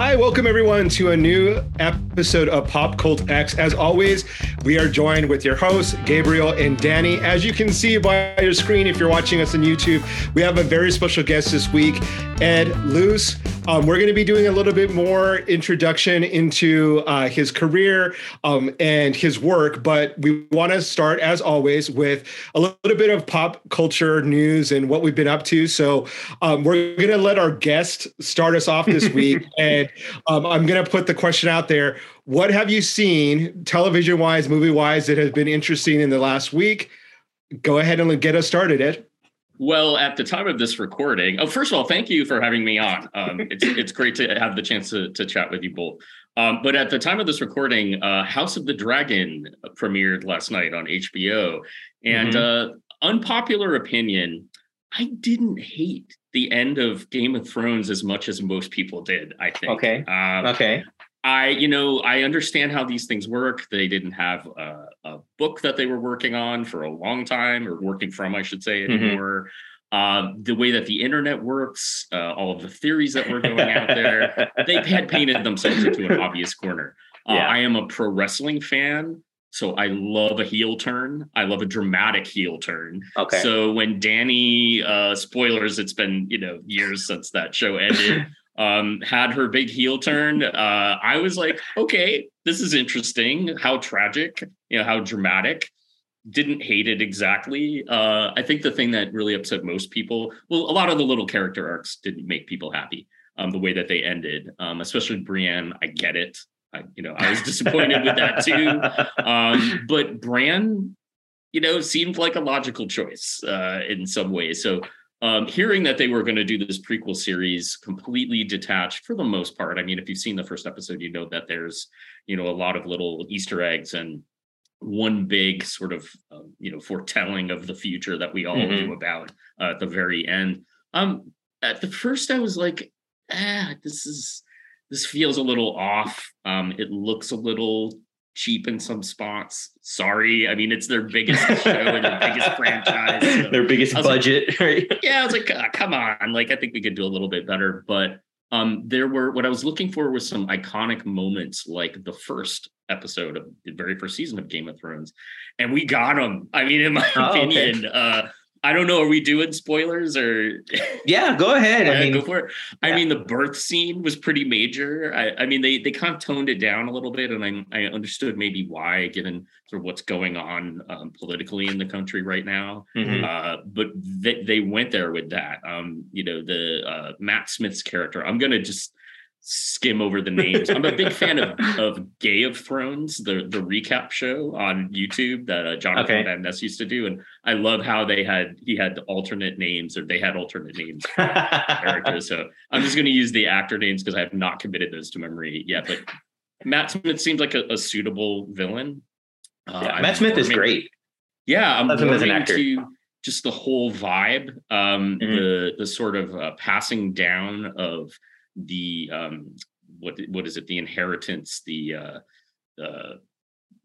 Hi, welcome everyone to a new episode of Pop Cult X. As always, we are joined with your hosts, Gabriel and Danny. As you can see by your screen, if you're watching us on YouTube, we have a very special guest this week, Ed Luce. Um, we're going to be doing a little bit more introduction into uh, his career um, and his work, but we want to start, as always, with a little bit of pop culture news and what we've been up to. So um, we're going to let our guest start us off this week. and um, I'm going to put the question out there What have you seen, television wise, movie wise, that has been interesting in the last week? Go ahead and get us started, Ed. Well, at the time of this recording, oh, first of all, thank you for having me on. Um, it's it's great to have the chance to, to chat with you both. Um, but at the time of this recording, uh, House of the Dragon premiered last night on HBO, and mm-hmm. uh, unpopular opinion, I didn't hate the end of Game of Thrones as much as most people did. I think. Okay. Um, okay. I, you know, I understand how these things work. They didn't have a, a, book that they were working on for a long time, or working from, I should say, mm-hmm. anymore. Mm-hmm. the way that the internet works, uh, all of the theories that were going out there, they had painted themselves into an obvious corner. Uh, yeah. I am a pro wrestling fan, so I love a heel turn. I love a dramatic heel turn. Okay. So when Dany, uh, spoilers, it's been you know years since that show ended. um, had her big heel turn. Uh, I was like, okay, this is interesting. How tragic, you know, how dramatic. Didn't hate it exactly. Uh, I think the thing that really upset most people, well, a lot of the little character arcs didn't make people happy. Um, the way that they ended, um, especially Brienne, I get it. I, you know, I was disappointed with that too. Um, but Bran, you know, seemed like a logical choice uh, in some ways. So um, hearing that they were going to do this prequel series completely detached for the most part. I mean, if you've seen the first episode, you know that there's, you know, a lot of little Easter eggs and one big sort of, um, you know, foretelling of the future that we all mm-hmm. knew about uh, at the very end. Um, at the first, I was like, ah, this is this feels a little off. Um, it looks a little cheap in some spots. Sorry, I mean it's their biggest show and their biggest franchise, so their biggest budget. Like, right? Yeah, I was like, oh, come on, like I think we could do a little bit better. But um, there were what I was looking for was some iconic moments, like the first episode of the very first season of Game of Thrones, and we got them. I mean, in my oh, opinion, okay. uh, I don't know. Are we doing spoilers or? Yeah, go ahead. I mean, go for it. I mean, the birth scene was pretty major. I, I, mean, they they kind of toned it down a little bit, and I I understood maybe why, given sort of what's going on um, politically in the country right now. Mm-hmm. Uh, but they they went there with that. Um, you know, the uh, Matt Smith's character. I'm gonna just skim over the names. I'm a big fan of of Gay of Thrones, the the recap show on YouTube that uh, Jonathan okay. Van Ness used to do, and I love how they had he had alternate names or they had alternate names characters. So I'm just going to use the actor names because I have not committed those to memory yet. But Matt Smith seems like a, a suitable villain. Uh, yeah, Matt Smith is great. Yeah, I'm love him to just the whole vibe, um, mm-hmm. the the sort of uh, passing down of the um, what what is it? The inheritance, the uh, uh,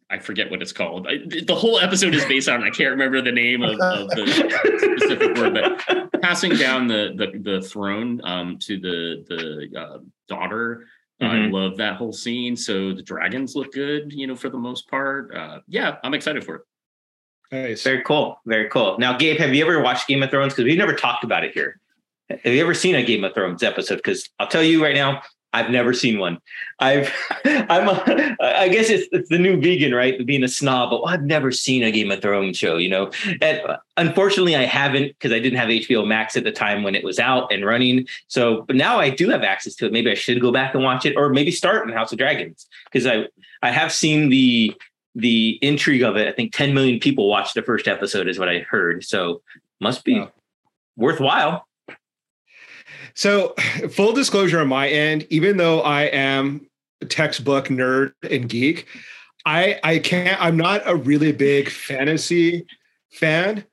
I forget what it's called. I, the whole episode is based on I can't remember the name of, of the specific word, but passing down the the, the throne um, to the the uh, daughter. Mm-hmm. I love that whole scene. So the dragons look good, you know, for the most part. Uh, yeah, I'm excited for it. Nice. Very cool. Very cool. Now, Gabe, have you ever watched Game of Thrones? Because we've never talked about it here. Have you ever seen a Game of Thrones episode? Because I'll tell you right now, I've never seen one. I've, I'm, a, I guess it's, it's the new vegan, right? Being a snob, but I've never seen a Game of Thrones show, you know? And unfortunately, I haven't because I didn't have HBO Max at the time when it was out and running. So, but now I do have access to it. Maybe I should go back and watch it, or maybe start in House of Dragons because I, I have seen the, the intrigue of it. I think 10 million people watched the first episode, is what I heard. So, must be oh. worthwhile. So, full disclosure on my end, even though I am a textbook nerd and geek, I I can't. I'm not a really big fantasy fan,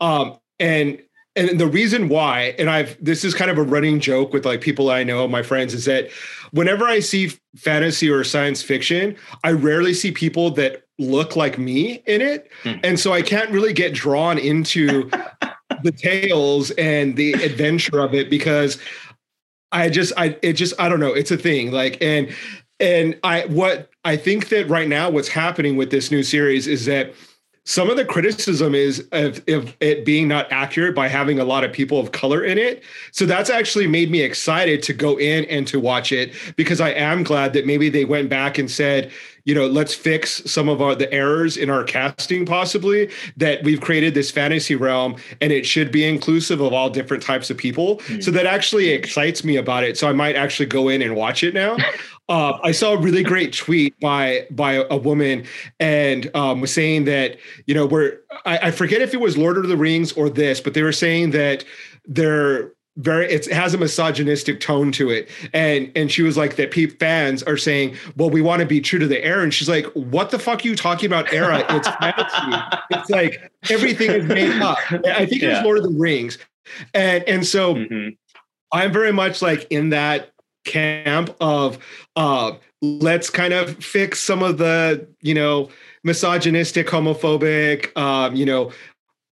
um, and and the reason why, and I've this is kind of a running joke with like people I know, my friends, is that whenever I see fantasy or science fiction, I rarely see people that look like me in it, hmm. and so I can't really get drawn into the tales and the adventure of it because I just I it just I don't know. It's a thing. Like and and I what I think that right now what's happening with this new series is that some of the criticism is of, of, it being not accurate by having a lot of people of color in it. So that's actually made me excited to go in and to watch it because I am glad that maybe they went back and said, you know, let's fix some of our the errors in our casting, possibly that we've created this fantasy realm and it should be inclusive of all different types of people. Mm. So that actually excites me about it. So I might actually go in and watch it now. Uh, I saw a really great tweet by by a woman and um, was saying that you know we're I, I forget if it was Lord of the Rings or this, but they were saying that they're very it has a misogynistic tone to it. And and she was like that pe- fans are saying well we want to be true to the era. And she's like what the fuck are you talking about era? It's fantasy. It's like everything is made up. I think yeah. it's lord of the rings. And and so mm-hmm. i'm very much like in that camp of uh let's kind of fix some of the you know misogynistic homophobic um you know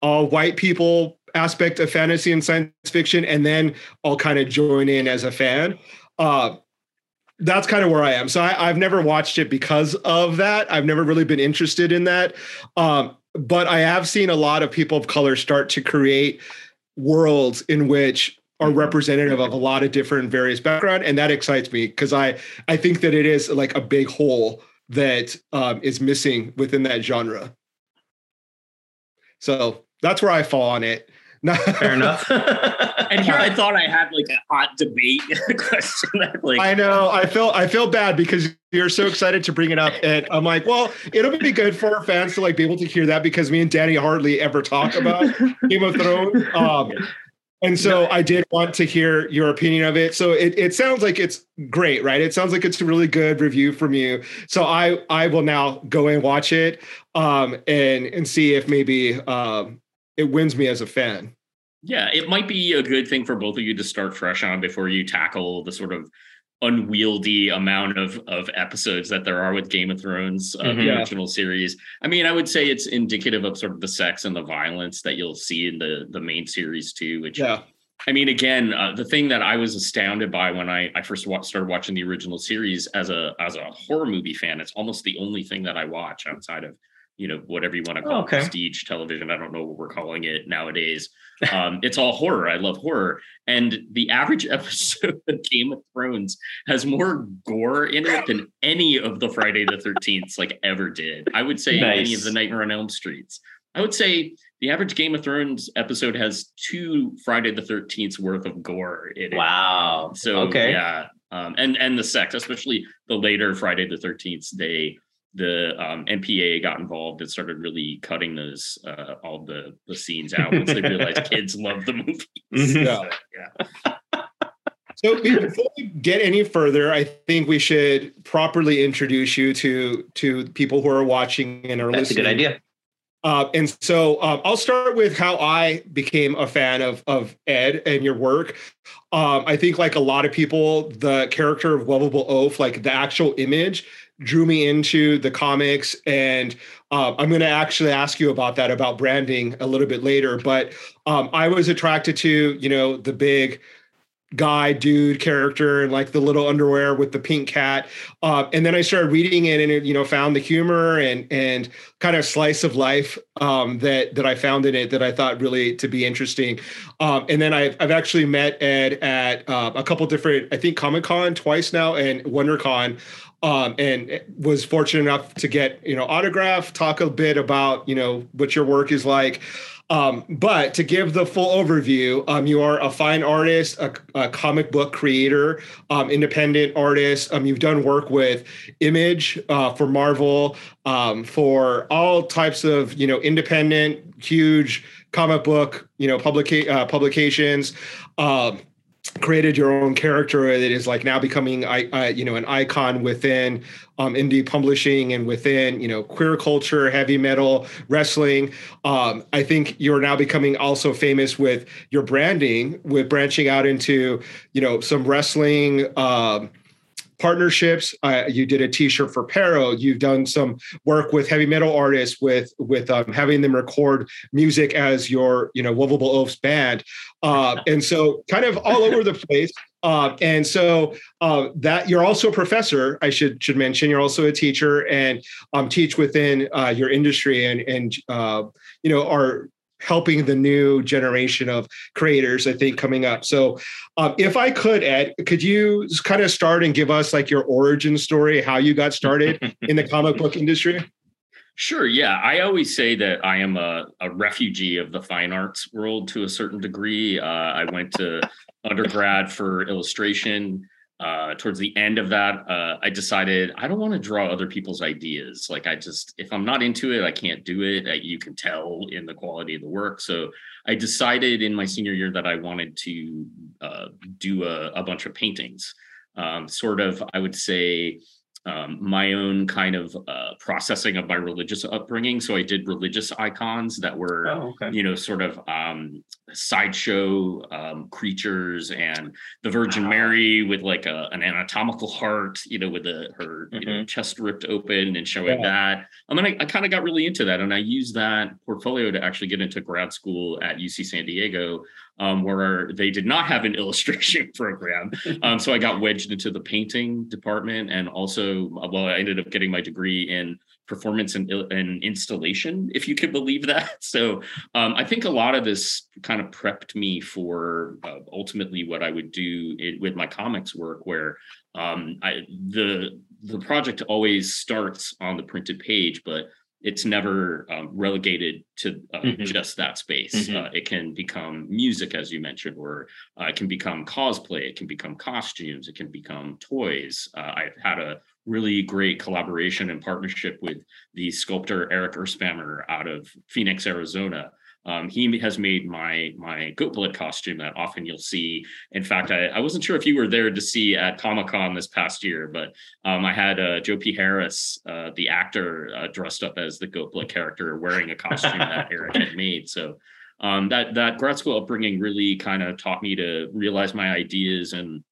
all white people aspect of fantasy and science fiction and then i'll kind of join in as a fan uh that's kind of where I am. So I, have never watched it because of that. I've never really been interested in that. Um, but I have seen a lot of people of color start to create worlds in which are representative of a lot of different various background and that excites me because i i think that it is like a big hole that um, is missing within that genre so that's where i fall on it Fair enough. and here I thought I had like a hot debate question. like I know. I feel I feel bad because you're so excited to bring it up, and I'm like, well, it'll be good for our fans to like be able to hear that because me and Danny hardly ever talk about Game of Thrones. Um, and so I did want to hear your opinion of it. So it, it sounds like it's great, right? It sounds like it's a really good review from you. So I I will now go and watch it um, and and see if maybe um, it wins me as a fan. Yeah, it might be a good thing for both of you to start fresh on before you tackle the sort of unwieldy amount of of episodes that there are with Game of Thrones, uh, mm-hmm. the original series. I mean, I would say it's indicative of sort of the sex and the violence that you'll see in the the main series too. Which, yeah. I mean, again, uh, the thing that I was astounded by when I I first wa- started watching the original series as a as a horror movie fan, it's almost the only thing that I watch outside of you know whatever you want to call oh, okay. it, prestige television. I don't know what we're calling it nowadays. Um, it's all horror. I love horror, and the average episode of Game of Thrones has more gore in it than any of the Friday the Thirteenth like ever did. I would say nice. any of the Nightmare on Elm Streets. I would say the average Game of Thrones episode has two Friday the Thirteenth worth of gore in it. Wow. So okay. yeah, um, and and the sex, especially the later Friday the Thirteenth day the um, MPA got involved and started really cutting those uh, all the the scenes out once they realized kids love the movie. Mm-hmm. So, yeah. so before we get any further, I think we should properly introduce you to to people who are watching and are That's listening. That's a good idea. Uh, and so um, I'll start with how I became a fan of of Ed and your work. Um, I think, like a lot of people, the character of Wuvable Oaf, like the actual image, drew me into the comics and uh, i'm going to actually ask you about that about branding a little bit later but um, i was attracted to you know the big guy dude character and like the little underwear with the pink cat uh, and then i started reading it and it, you know found the humor and and kind of slice of life um, that that i found in it that i thought really to be interesting um, and then I've, I've actually met ed at uh, a couple different i think comic-con twice now and wondercon um, and was fortunate enough to get you know autograph, talk a bit about you know what your work is like. Um, but to give the full overview, um, you are a fine artist, a, a comic book creator, um, independent artist. Um, you've done work with Image uh, for Marvel, um, for all types of you know independent, huge comic book you know publica- uh, publications. Um, created your own character that is like now becoming uh, you know an icon within um, indie publishing and within you know queer culture heavy metal wrestling um, i think you're now becoming also famous with your branding with branching out into you know some wrestling um, partnerships. Uh, you did a T-shirt for Pero. You've done some work with heavy metal artists with with um, having them record music as your you know Wuvable Oafs band, uh, and so kind of all over the place. Uh, and so uh, that you're also a professor, I should should mention. You're also a teacher and um, teach within uh, your industry and and uh, you know are helping the new generation of creators i think coming up so um, if i could ed could you kind of start and give us like your origin story how you got started in the comic book industry Sure. Yeah. I always say that I am a, a refugee of the fine arts world to a certain degree. Uh, I went to undergrad for illustration uh, towards the end of that, uh, I decided I don't want to draw other people's ideas. Like I just, if I'm not into it, I can't do it. Uh, you can tell in the quality of the work. So I decided in my senior year that I wanted to uh, do a, a, bunch of paintings. Um, sort of, I would say, um, my own kind of uh, processing of my religious upbringing. So I did religious icons that were, oh, okay. you know, sort of um, sideshow um, creatures and the Virgin wow. Mary with like a, an anatomical heart, you know, with the, her mm-hmm. you know, mm-hmm. chest ripped open and showing yeah. that. I mean, I, I kind of got really into that, and I used that portfolio to actually get into grad school at UC San Diego um, where they did not have an illustration program. Um, so I got wedged into the painting department, and also, well, I ended up getting my degree in performance and, and installation, if you could believe that. So um, I think a lot of this kind of prepped me for uh, ultimately what I would do it, with my comics work, where um, I, the the project always starts on the printed page, but it's never um, relegated to uh, mm-hmm. just that space. Mm-hmm. Uh, it can become music, as you mentioned, or uh, it can become cosplay, it can become costumes, it can become toys. Uh, I've had a really great collaboration and partnership with the sculptor Eric Erspamer out of Phoenix, Arizona. Um, he has made my my goat blood costume that often you'll see. In fact, I, I wasn't sure if you were there to see at Comic Con this past year, but um, I had uh, Joe P. Harris, uh, the actor, uh, dressed up as the goat blood character, wearing a costume that Eric had made. So um, that that grad school upbringing really kind of taught me to realize my ideas in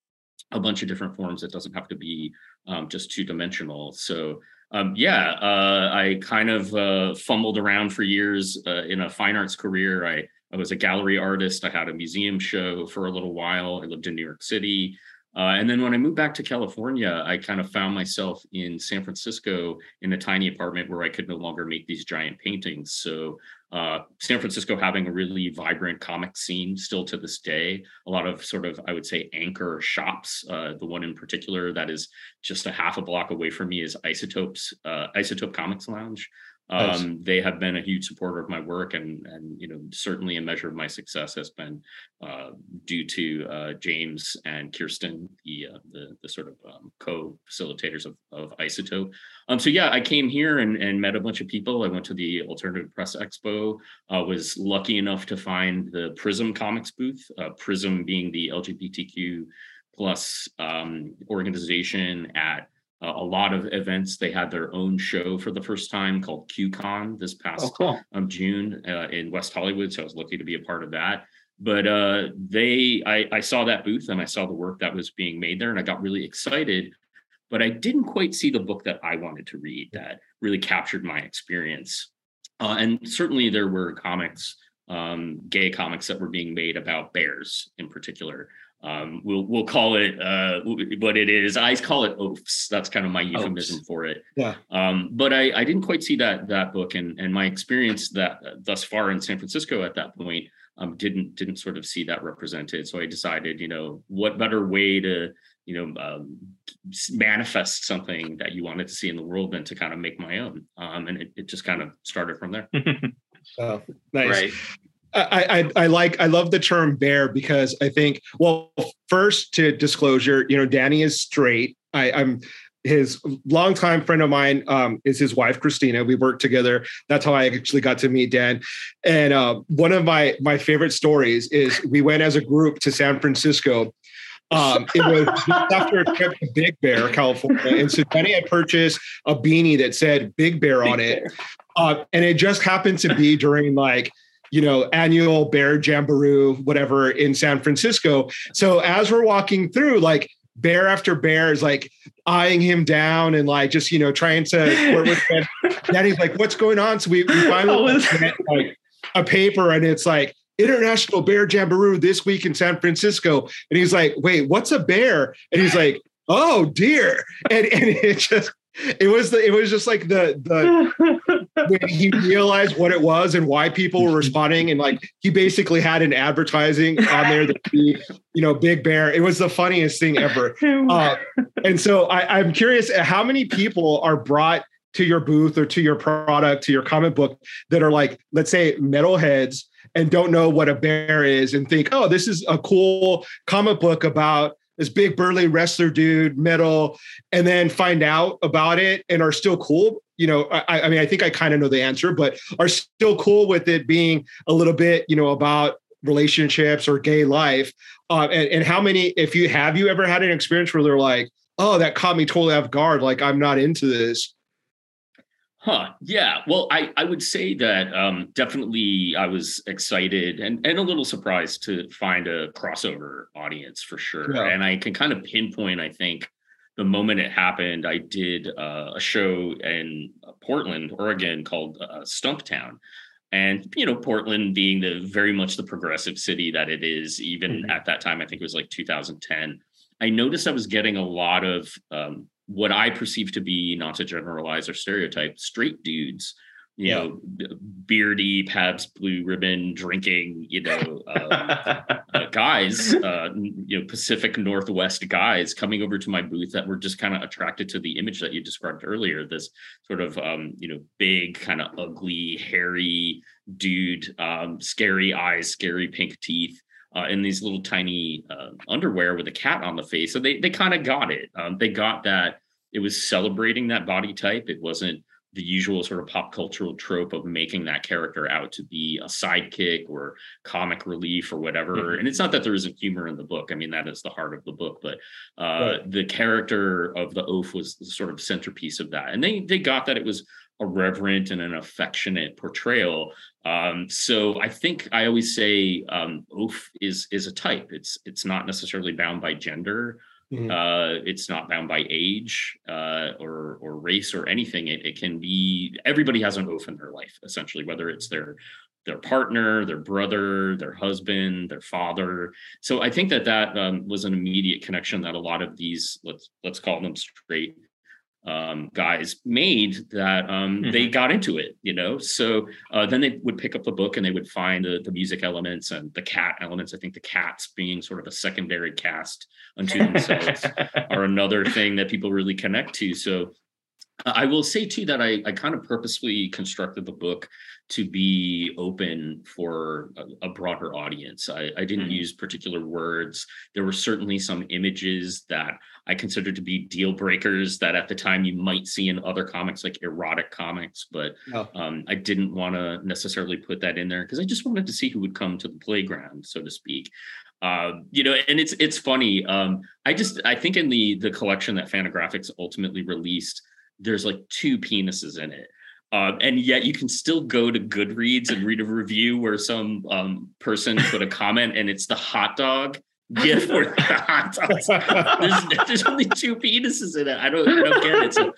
a bunch of different forms. It doesn't have to be um, just two dimensional. So um, yeah, uh, I kind of uh, fumbled around for years uh, in a fine arts career. I, I was a gallery artist. I had a museum show for a little while. I lived in New York City. Uh, and then when I moved back to California, I kind of found myself in San Francisco in a tiny apartment where I could no longer make these giant paintings. So uh, San Francisco having a really vibrant comic scene still to this day. A lot of sort of, I would say, anchor shops. Uh, the one in particular that is just a half a block away from me is Isotopes, uh, Isotope Comics Lounge. Nice. Um, they have been a huge supporter of my work, and and you know certainly a measure of my success has been uh, due to uh, James and Kirsten, the uh, the, the sort of um, co-facilitators of, of Isotope. Um, so yeah, I came here and, and met a bunch of people. I went to the Alternative Press Expo. I was lucky enough to find the Prism Comics booth. Uh, Prism being the LGBTQ plus um, organization at uh, a lot of events. They had their own show for the first time called QCon this past oh, cool. um, June uh, in West Hollywood. So I was lucky to be a part of that. But uh, they, I, I saw that booth and I saw the work that was being made there, and I got really excited. But I didn't quite see the book that I wanted to read that really captured my experience. Uh, and certainly there were comics, um, gay comics that were being made about bears in particular um, we'll we'll call it uh, what it is. I call it oafs. That's kind of my euphemism for it. Yeah. Um, but I, I didn't quite see that that book, and and my experience that uh, thus far in San Francisco at that point um, didn't didn't sort of see that represented. So I decided, you know, what better way to you know um, manifest something that you wanted to see in the world than to kind of make my own. Um, and it, it just kind of started from there. oh, nice. Right. I, I, I like I love the term bear because I think well first to disclosure you know Danny is straight I, I'm his longtime friend of mine um, is his wife Christina. We worked together. That's how I actually got to meet Dan. And uh, one of my my favorite stories is we went as a group to San Francisco. Um, it was just after a trip to Big Bear, California, and so Danny had purchased a beanie that said Big Bear on Big it, uh, and it just happened to be during like you know, annual bear jamboree, whatever in San Francisco. So as we're walking through, like bear after bear is like eyeing him down and like just you know trying to work with him. Daddy's like, "What's going on?" So we, we finally get like a paper, and it's like International Bear Jamboree this week in San Francisco, and he's like, "Wait, what's a bear?" And he's like, "Oh dear," and and it just it was the it was just like the the when he realized what it was and why people were responding and like he basically had an advertising on there that be you know big bear it was the funniest thing ever. Uh, and so I, i'm curious how many people are brought to your booth or to your product to your comic book that are like let's say metalheads and don't know what a bear is and think oh this is a cool comic book about this big burly wrestler dude, metal, and then find out about it and are still cool. You know, I, I mean, I think I kind of know the answer, but are still cool with it being a little bit, you know, about relationships or gay life. Uh, and, and how many, if you have you ever had an experience where they're like, oh, that caught me totally off guard. Like I'm not into this. Huh. Yeah. Well, I, I would say that um, definitely I was excited and, and a little surprised to find a crossover audience for sure. Yeah. And I can kind of pinpoint, I think, the moment it happened, I did uh, a show in Portland, Oregon called uh, Stumptown. And, you know, Portland being the very much the progressive city that it is, even mm-hmm. at that time, I think it was like 2010. I noticed I was getting a lot of um, what I perceive to be, not to generalize or stereotype, straight dudes, you yeah. know, beardy, Pabst Blue Ribbon drinking, you know, uh, uh, guys, uh, you know, Pacific Northwest guys coming over to my booth that were just kind of attracted to the image that you described earlier. This sort of, um, you know, big, kind of ugly, hairy dude, um, scary eyes, scary pink teeth uh, in these little tiny uh, underwear with a cat on the face. So they they kind of got it. Um, they got that it was celebrating that body type. It wasn't the usual sort of pop cultural trope of making that character out to be a sidekick or comic relief or whatever. Mm-hmm. And it's not that there isn't humor in the book. I mean, that is the heart of the book, but uh, right. the character of the oaf was the sort of centerpiece of that. And they they got that it was a reverent and an affectionate portrayal. Um, so I think I always say um, oaf is is a type. It's it's not necessarily bound by gender. Mm-hmm. Uh, it's not bound by age uh, or or race or anything. It, it can be everybody has an oaf in their life, essentially, whether it's their their partner, their brother, their husband, their father. So I think that that um, was an immediate connection that a lot of these let's let's call them straight um, guys made that um, mm-hmm. they got into it, you know. So uh, then they would pick up the book and they would find the, the music elements and the cat elements. I think the cats being sort of a secondary cast unto themselves are another thing that people really connect to. So I will say too that I, I kind of purposefully constructed the book to be open for a, a broader audience. I, I didn't mm-hmm. use particular words. There were certainly some images that I considered to be deal breakers that at the time you might see in other comics, like erotic comics, but oh. um, I didn't want to necessarily put that in there because I just wanted to see who would come to the playground, so to speak. Uh, you know, and it's it's funny. Um, I just I think in the the collection that Fantagraphics ultimately released, there's like two penises in it. Uh, and yet you can still go to Goodreads and read a review where some um, person put a comment and it's the hot dog gif or the hot dogs. There's, there's, only two penises in it. I don't, I don't get it. So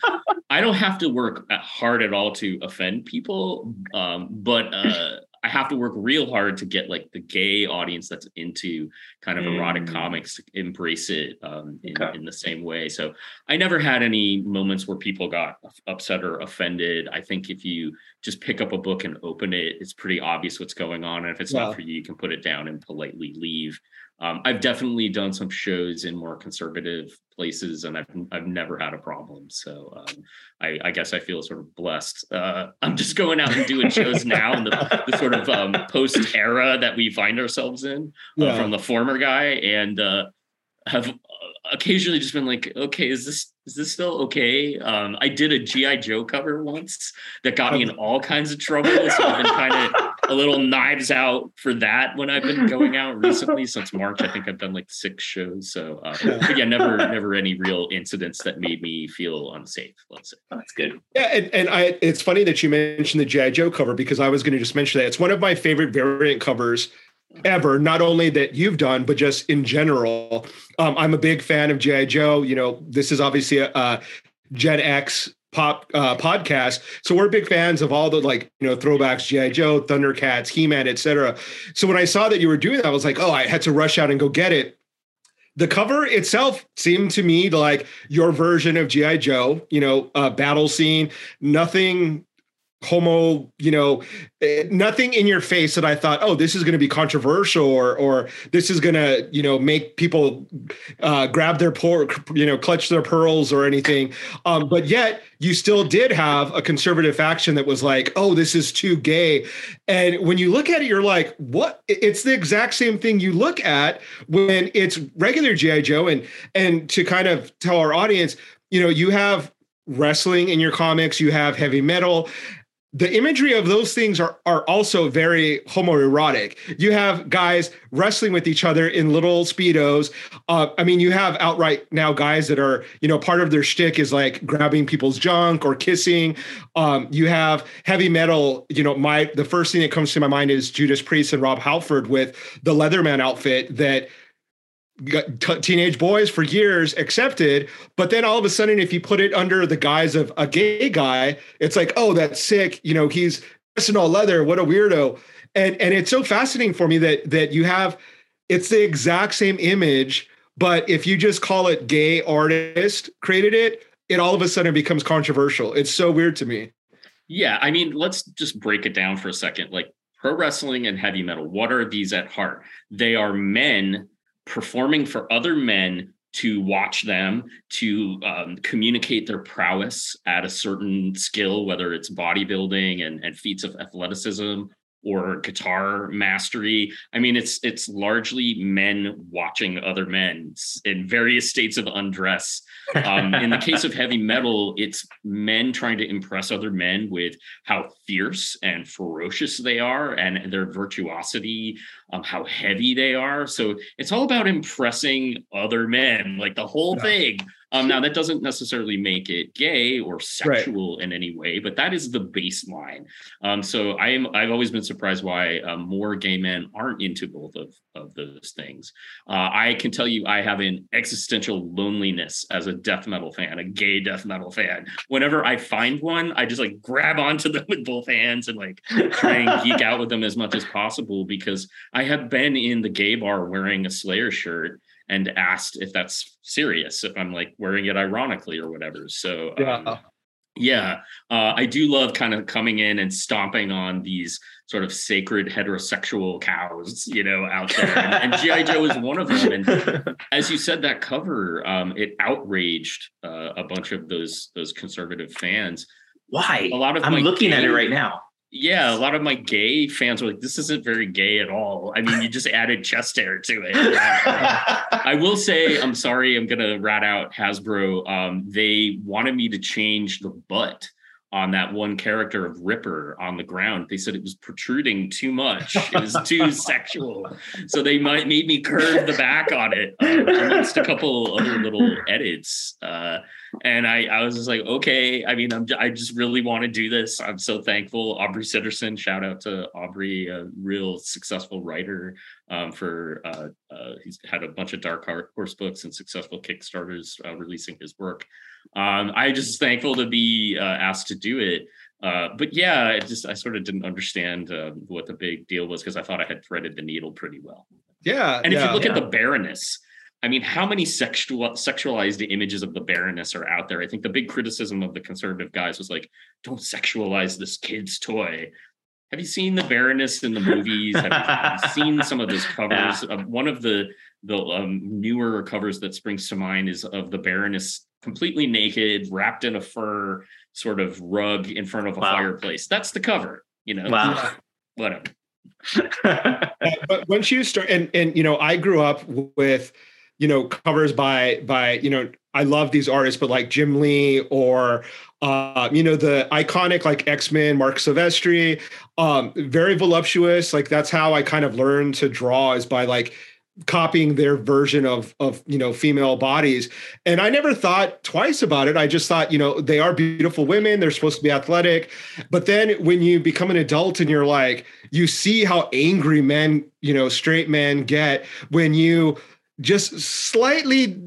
I don't have to work hard at all to offend people, um, but uh, I have to work real hard to get like the gay audience that's into kind of erotic mm. comics embrace it um, in, okay. in, the same way. So I never had any moments where people got upset or offended. I think if you just pick up a book and open it, it's pretty obvious what's going on. And if it's not for you, you can put it down and politely leave. Um, I've definitely done some shows in more conservative places, and I've I've never had a problem. So um, I, I, guess I feel sort of blessed. Uh, I'm just going out and doing shows now in the, the sort of um, post era that we find ourselves in uh, yeah. from the former guy, and uh, have occasionally just been like, okay, is this is this still okay? Um, I did a GI Joe cover once that got me in all kinds of trouble. So I've been kind of a little knives out for that when I've been going out recently since March. I think I've done like six shows. So uh, but yeah, never never any real incidents that made me feel unsafe. Let's say that's good. Yeah, and, and I it's funny that you mentioned the GI Joe cover because I was going to just mention that it's one of my favorite variant covers ever not only that you've done but just in general um, i'm a big fan of gi joe you know this is obviously a, a gen x pop uh, podcast. So we're big fans of all the like you know throwbacks gi joe thundercats he-man etc so when i saw that you were doing that i was like oh i had to rush out and go get it. The cover itself seemed to me like your version of gi joe you know uh, battle scene. Nothing homo you know eh, nothing in your face that i thought oh this is going to be controversial or or this is going to you know make people uh, grab their por- you know clutch their pearls or anything. Um, but yet you still did have a conservative faction that was like oh this is too gay. And when you look at it you're like what? It's the exact same thing you look at when it's regular gi joe and and to kind of tell our audience you know you have wrestling in your comics you have heavy metal the imagery of those things are are also very homoerotic. You have guys wrestling with each other in little speedos. Uh, I mean, you have outright now guys that are you know part of their shtick is like grabbing people's junk or kissing. Um, you have heavy metal. You know, my the first thing that comes to my mind is Judas Priest and Rob Halford with the Leatherman outfit that t- teenage boys for years accepted but then all of a sudden if you put it under the guise of a gay guy it's like oh that's sick you know he's dressed in all leather what a weirdo. And and it's so fascinating for me that that you have it's the exact same image but if you just call it gay artist created it it all of a sudden becomes controversial. It's so weird to me. Yeah i mean let's just break it down for a second. Like pro wrestling and heavy metal what are these at heart? They are men performing for other men to watch them, to um, communicate their prowess at a certain skill, whether it's bodybuilding and, and feats of athleticism or guitar mastery. I mean, it's it's largely men watching other men in various states of undress. Um, in the case of heavy metal, it's men trying to impress other men with how fierce and ferocious they are and their virtuosity, um, how heavy they are. So it's all about impressing other men, like the whole yeah. thing um, now that doesn't necessarily make it gay or sexual right. in any way, but that is the baseline. Um, so I am I've always been surprised why um, more gay men aren't into both of, of those things. Uh, I can tell you I have an existential loneliness as a death metal fan, a gay death metal fan. Whenever I find one, I just like grab onto them with both hands and like try and geek out with them as much as possible because I have been in the gay bar wearing a Slayer shirt and asked if that's serious, if I'm like wearing it ironically or whatever. So yeah. Um, yeah, uh, I do love kind of coming in and stomping on these sort of sacred heterosexual cows, you know, out there. And, and GI Joe is one of them. And as you said, that cover um, it outraged uh, a bunch of those those conservative fans. Why? A lot of I'm looking at it right now yeah, a lot of my gay fans were like, "This isn't very gay at all." I mean, you just added chest hair to it. I will say, I'm sorry, I'm gonna rat out Hasbro. Um, they wanted me to change the butt on that one character of Ripper on the ground. They said it was protruding too much. It was too sexual. So they might made me curve the back on it uh, amongst a couple other little edits. Uh, and I, I was just like, okay. I mean, I'm, I just really want to do this. I'm so thankful. Aubrey Sitterson, shout out to Aubrey, a real successful writer um, for, uh, uh, he's had a bunch of dark horse books and successful Kickstarters uh, releasing his work. Um, I just thankful to be uh, asked to do it. Uh, but yeah, it just I sort of didn't understand uh, what the big deal was because I thought I had threaded the needle pretty well. Yeah, and if yeah, you look yeah. at the Baroness, I mean, how many sexual sexualized images of the Baroness are out there? I think the big criticism of the conservative guys was like, "Don't sexualize this kid's toy." Have you seen the Baroness in the movies? Have you seen some of those covers? Yeah. one of the the um, newer covers that springs to mind is of the Baroness completely naked, wrapped in a fur sort of rug in front of a wow. fireplace. That's the cover, you know. Wow. Whatever. but once you start and and you know, I grew up with you know covers by by you know I love these artists, but like Jim Lee or uh, you know the iconic like X-Men Marc Silvestri, um, very voluptuous. Like that's how I kind of learned to draw is by like copying their version of of you know female bodies. And i never thought twice about it. I just thought you know they are beautiful women. They're supposed to be athletic. But then when you become an adult and you're like you see how angry men, you know, straight men get when you just slightly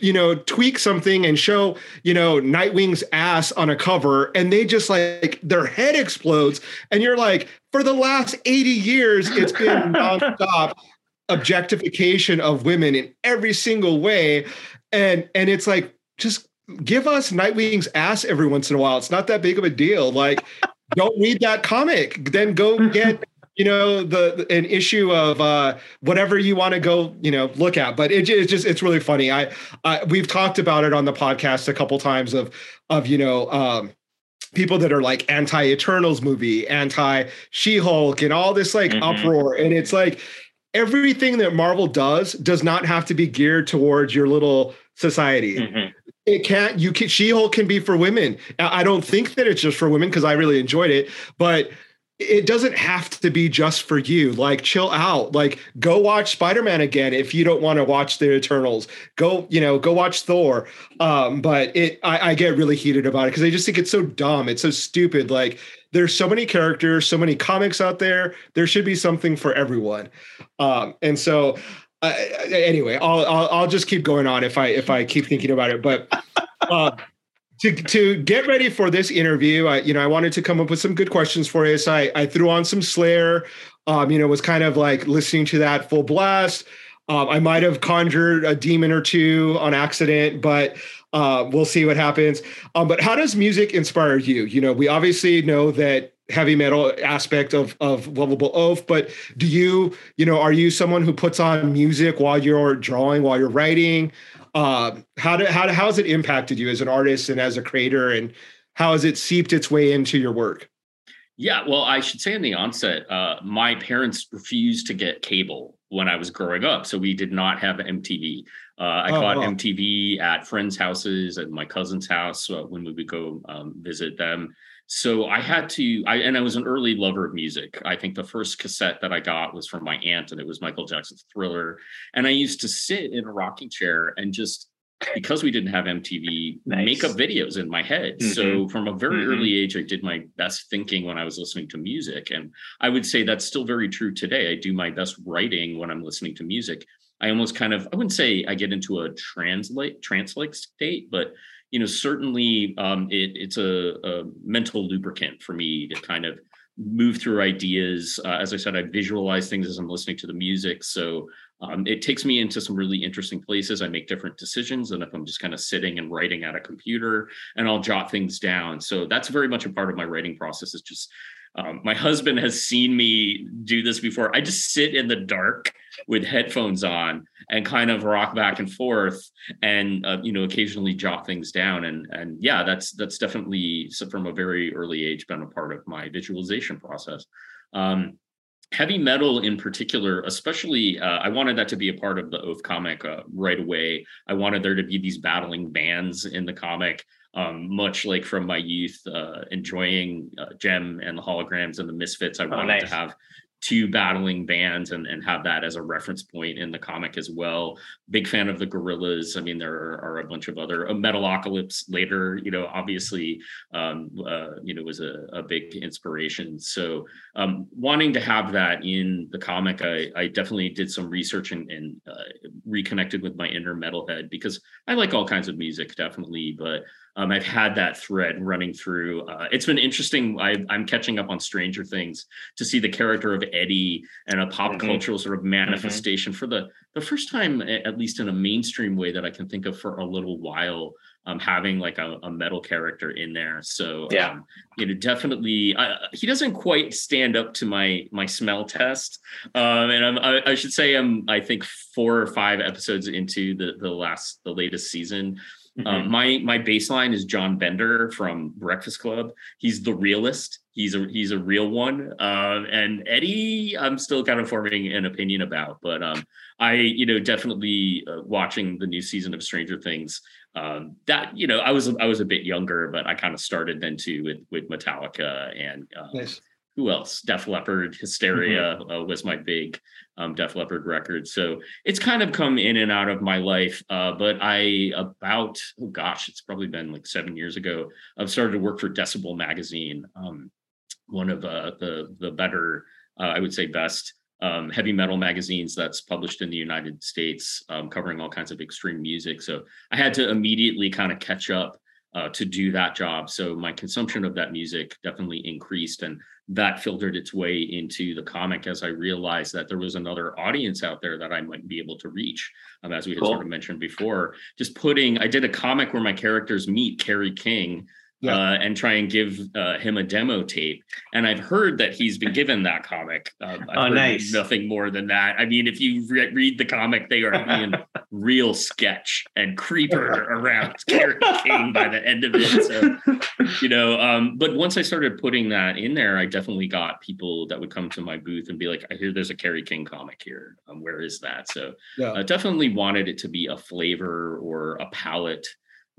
you know tweak something and show you know nightwing's ass on a cover and they just like their head explodes. And you're like for the last 80 years it's been nonstop objectification of women in every single way. And and it's like just give us nightwing's ass every once in a while. It's not that big of a deal. Like don't read that comic. Then go get you know the an issue of uh whatever you want to go you know look at. But it, it's just it's really funny. I, I we've talked about it on the podcast a couple times of of you know um people that are like anti Eternals movie, anti She Hulk, and all this like mm-hmm. uproar. And it's like everything that Marvel does does not have to be geared towards your little society. Mm-hmm. It can't. You can. She Hulk can be for women. I don't think that it's just for women because I really enjoyed it, but it doesn't have to be just for you. Like, chill out. Like, go watch Spider Man again if you don't want to watch the Eternals. Go, you know, go watch Thor. Um, but it, I, I get really heated about it because I just think it's so dumb. It's so stupid. Like, there's so many characters, so many comics out there. There should be something for everyone. Um, and so, uh, anyway, I'll, I'll, I'll just keep going on if I if I keep thinking about it. But uh, to to get ready for this interview, I you know I wanted to come up with some good questions for you. So I, I threw on some Slayer. Um, you know, was kind of like listening to that full blast. Um, I might have conjured a demon or two on accident, but uh, we'll see what happens. Um, but how does music inspire you? You know, we obviously know that heavy metal aspect of of Wuvable Oaf but do you you know are you someone who puts on music while you're drawing while you're writing uh, how did how how has it impacted you as an artist and as a creator, and how has it seeped its way into your work? Yeah, well, I should say in the onset, uh, my parents refused to get cable when I was growing up, so we did not have MTV. Uh, I oh, caught oh. MTV at friends' houses and my cousin's house uh, when we would go um, visit them so I had to, I and I was an early lover of music. I think the first cassette that I got was from my aunt, and it was Michael Jackson's Thriller. And I used to sit in a rocking chair and just because we didn't have MTV, nice. make up videos in my head. Mm-hmm. So from a very mm-hmm. early age, I did my best thinking when I was listening to music. And I would say that's still very true today. I do my best writing when I'm listening to music. I almost kind of, I wouldn't say I get into a translate translate state, but you know, certainly um, it, it's a, a, mental lubricant for me to kind of move through ideas. Uh, as I said, I visualize things as I'm listening to the music. So um, it takes me into some really interesting places. I make different decisions than if I'm just kind of sitting and writing at a computer and I'll jot things down. So that's very much a part of my writing process is just um, my husband has seen me do this before. I just sit in the dark with headphones on and kind of rock back and forth, and uh, you know, occasionally jot things down. And and yeah, that's that's definitely from a very early age been a part of my visualization process. Um, heavy metal in particular especially uh, i wanted that to be a part of the Oaf comic uh, right away i wanted there to be these battling bands in the comic um, much like from my youth, uh, enjoying uh, Jem and the holograms and the Misfits. I oh, wanted nice. to have two battling bands and, and have that as a reference point in the comic as well. Big fan of the Gorillaz. I mean, there are, are a bunch of other uh, Metalocalypse later, you know, obviously, um, uh, you know, was a, a big inspiration. So um, wanting to have that in the comic, I, I definitely did some research and, and uh, reconnected with my inner metalhead because I like all kinds of music, definitely, but um, I've had that thread running through. Uh, it's been interesting. I, am catching up on Stranger Things to see the character of Eddie and a pop mm-hmm. cultural sort of mm-hmm. manifestation mm-hmm. for the the first time, at least in a mainstream way that I can think of for a little while. Um, having like a, a, metal character in there, so yeah, um, you know, definitely. Uh, he doesn't quite stand up to my my smell test, um, and I'm, I, I should say I'm I think four or five episodes into the the last the latest season. Um, mm-hmm. Um, my my baseline is John Bender from Breakfast Club. He's the realist. He's a he's a real one. Uh, and Eddie, I'm still kind of forming an opinion about. But um, I you know definitely uh, watching the new season of Stranger Things. Um, that you know I was I was a bit younger, but I kind of started then too with with Metallica and um, nice who else? Def Leppard, Hysteria mm-hmm. uh, was my big um, Def Leppard record. So it's kind of come in and out of my life. Uh, but I about oh gosh, it's probably been like seven years ago. I've started to work for Decibel magazine, um, one of uh, the the better uh, I would say, best um, heavy metal magazines that's published in the United States, um, covering all kinds of extreme music. So I had to immediately kind of catch up uh, to do that job. So my consumption of that music definitely increased, and that filtered its way into the comic as I realized that there was another audience out there that I might be able to reach. Um, as we had cool. sort of mentioned before, just putting, I did a comic where my characters meet Kerry King, yeah. uh, and try and give uh, him a demo tape. And I've heard that he's been given that comic. Um, oh, nice. Nothing more than that. I mean, if you re- read the comic, they are being real sketch and creeper around Kerry King by the end of it. So, you know, um, but once I started putting that in there, I definitely got people that would come to my booth and be like, I hear there's a Kerry King comic here. Um, where is that? So, yeah. uh, definitely wanted it to be a flavor or a palette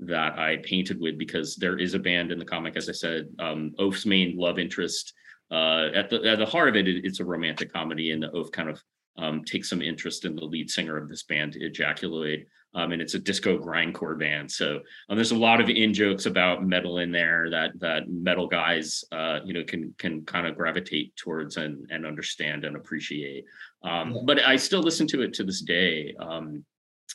that I painted with because there is a band in the comic, as I said, um, Oaf's main love interest. Uh, at the at the heart of it, it, it's a romantic comedy, and Oaf kind of um, takes some interest in the lead singer of this band, Ejaculoid, um, and it's a disco grindcore band. So um, there's a lot of in jokes about metal in there that that metal guys, uh, you know, can can kind of gravitate towards and and understand and appreciate. Um, yeah. But I still listen to it to this day. Um,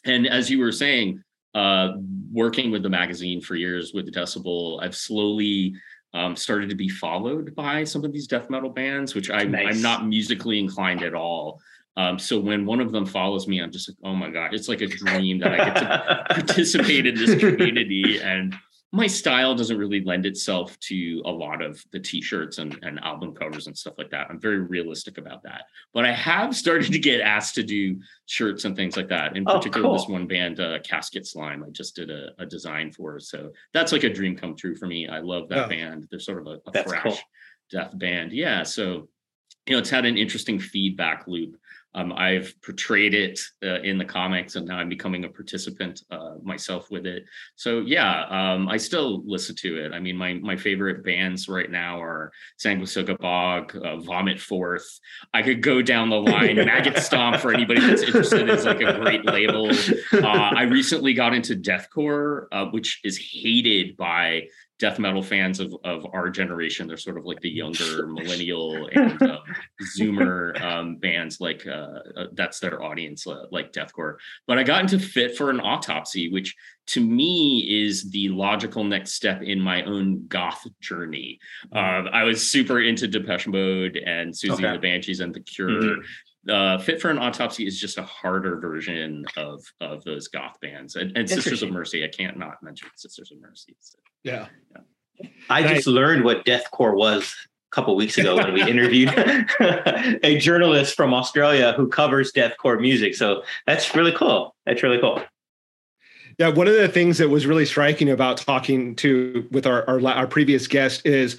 and as you were saying, uh, working with the magazine for years with the Decibel, I've slowly um, started to be followed by some of these death metal bands, which I, nice. I'm not musically inclined at all. Um, so when one of them follows me, I'm just like, oh my god, it's like a dream that I get to participate in this community and my style doesn't really lend itself to a lot of the t-shirts and, and album covers and stuff like that. I'm very realistic about that. But i have started to get asked to do shirts and things like that in oh, particular cool. this one band uh, casket slime. I just did a, a, design for so that's like a dream come true for me. I love that band. They're sort of a, a thrash cool. death band. Yeah so you know it's had an interesting feedback loop um, I've portrayed it uh, in the comics, and now I'm becoming a participant uh, myself with it. So yeah, um, I still listen to it. I mean, my my favorite bands right now are Sanguisugabogg, uh, Vomit Forth. I could go down the line. Maggot Stomp for anybody that's interested is like a great label. Uh, I recently got into deathcore, uh, which is hated by death metal fans of, of our generation. They're sort of like the younger millennial and uh, Zoomer um, bands, like uh, uh, that's their audience, uh, like deathcore. But I got into Fit for an Autopsy, which to me is the logical next step in my own goth journey. Mm-hmm. I was super into Depeche Mode and Siouxsie okay. the Banshees and The Cure. Mm-hmm uh, Fit for an Autopsy is just a harder version of of those goth bands. And, and Sisters of Mercy, I can't not mention Sisters of Mercy. So, yeah. yeah. I just learned what deathcore was a couple weeks ago when we interviewed a journalist from Australia who covers deathcore music. So that's really cool. That's really cool. Yeah, one of the things that was really striking about talking to with our our, our previous guest is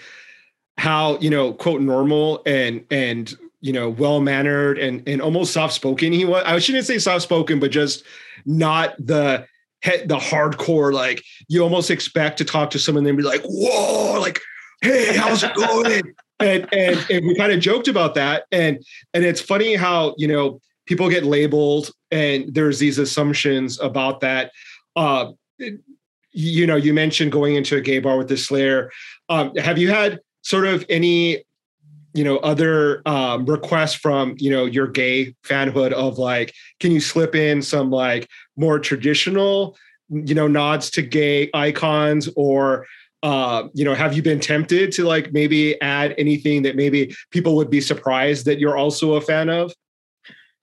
how you know quote normal and and you know, well mannered and and almost soft spoken. He was. I shouldn't say soft spoken, but just not the the hardcore. Like you almost expect to talk to someone and be like, "Whoa!" Like, "Hey, how's it going?" and, and and we kind of joked about that. And and it's funny how you know people get labeled and there's these assumptions about that. Uh, you know, you mentioned going into a gay bar with the Slayer. Um, have you had sort of any you know other um, requests from you know your gay fanhood of like can you slip in some like more traditional you know nods to gay icons or uh, you know have you been tempted to like maybe add anything that maybe people would be surprised that you're also a fan of?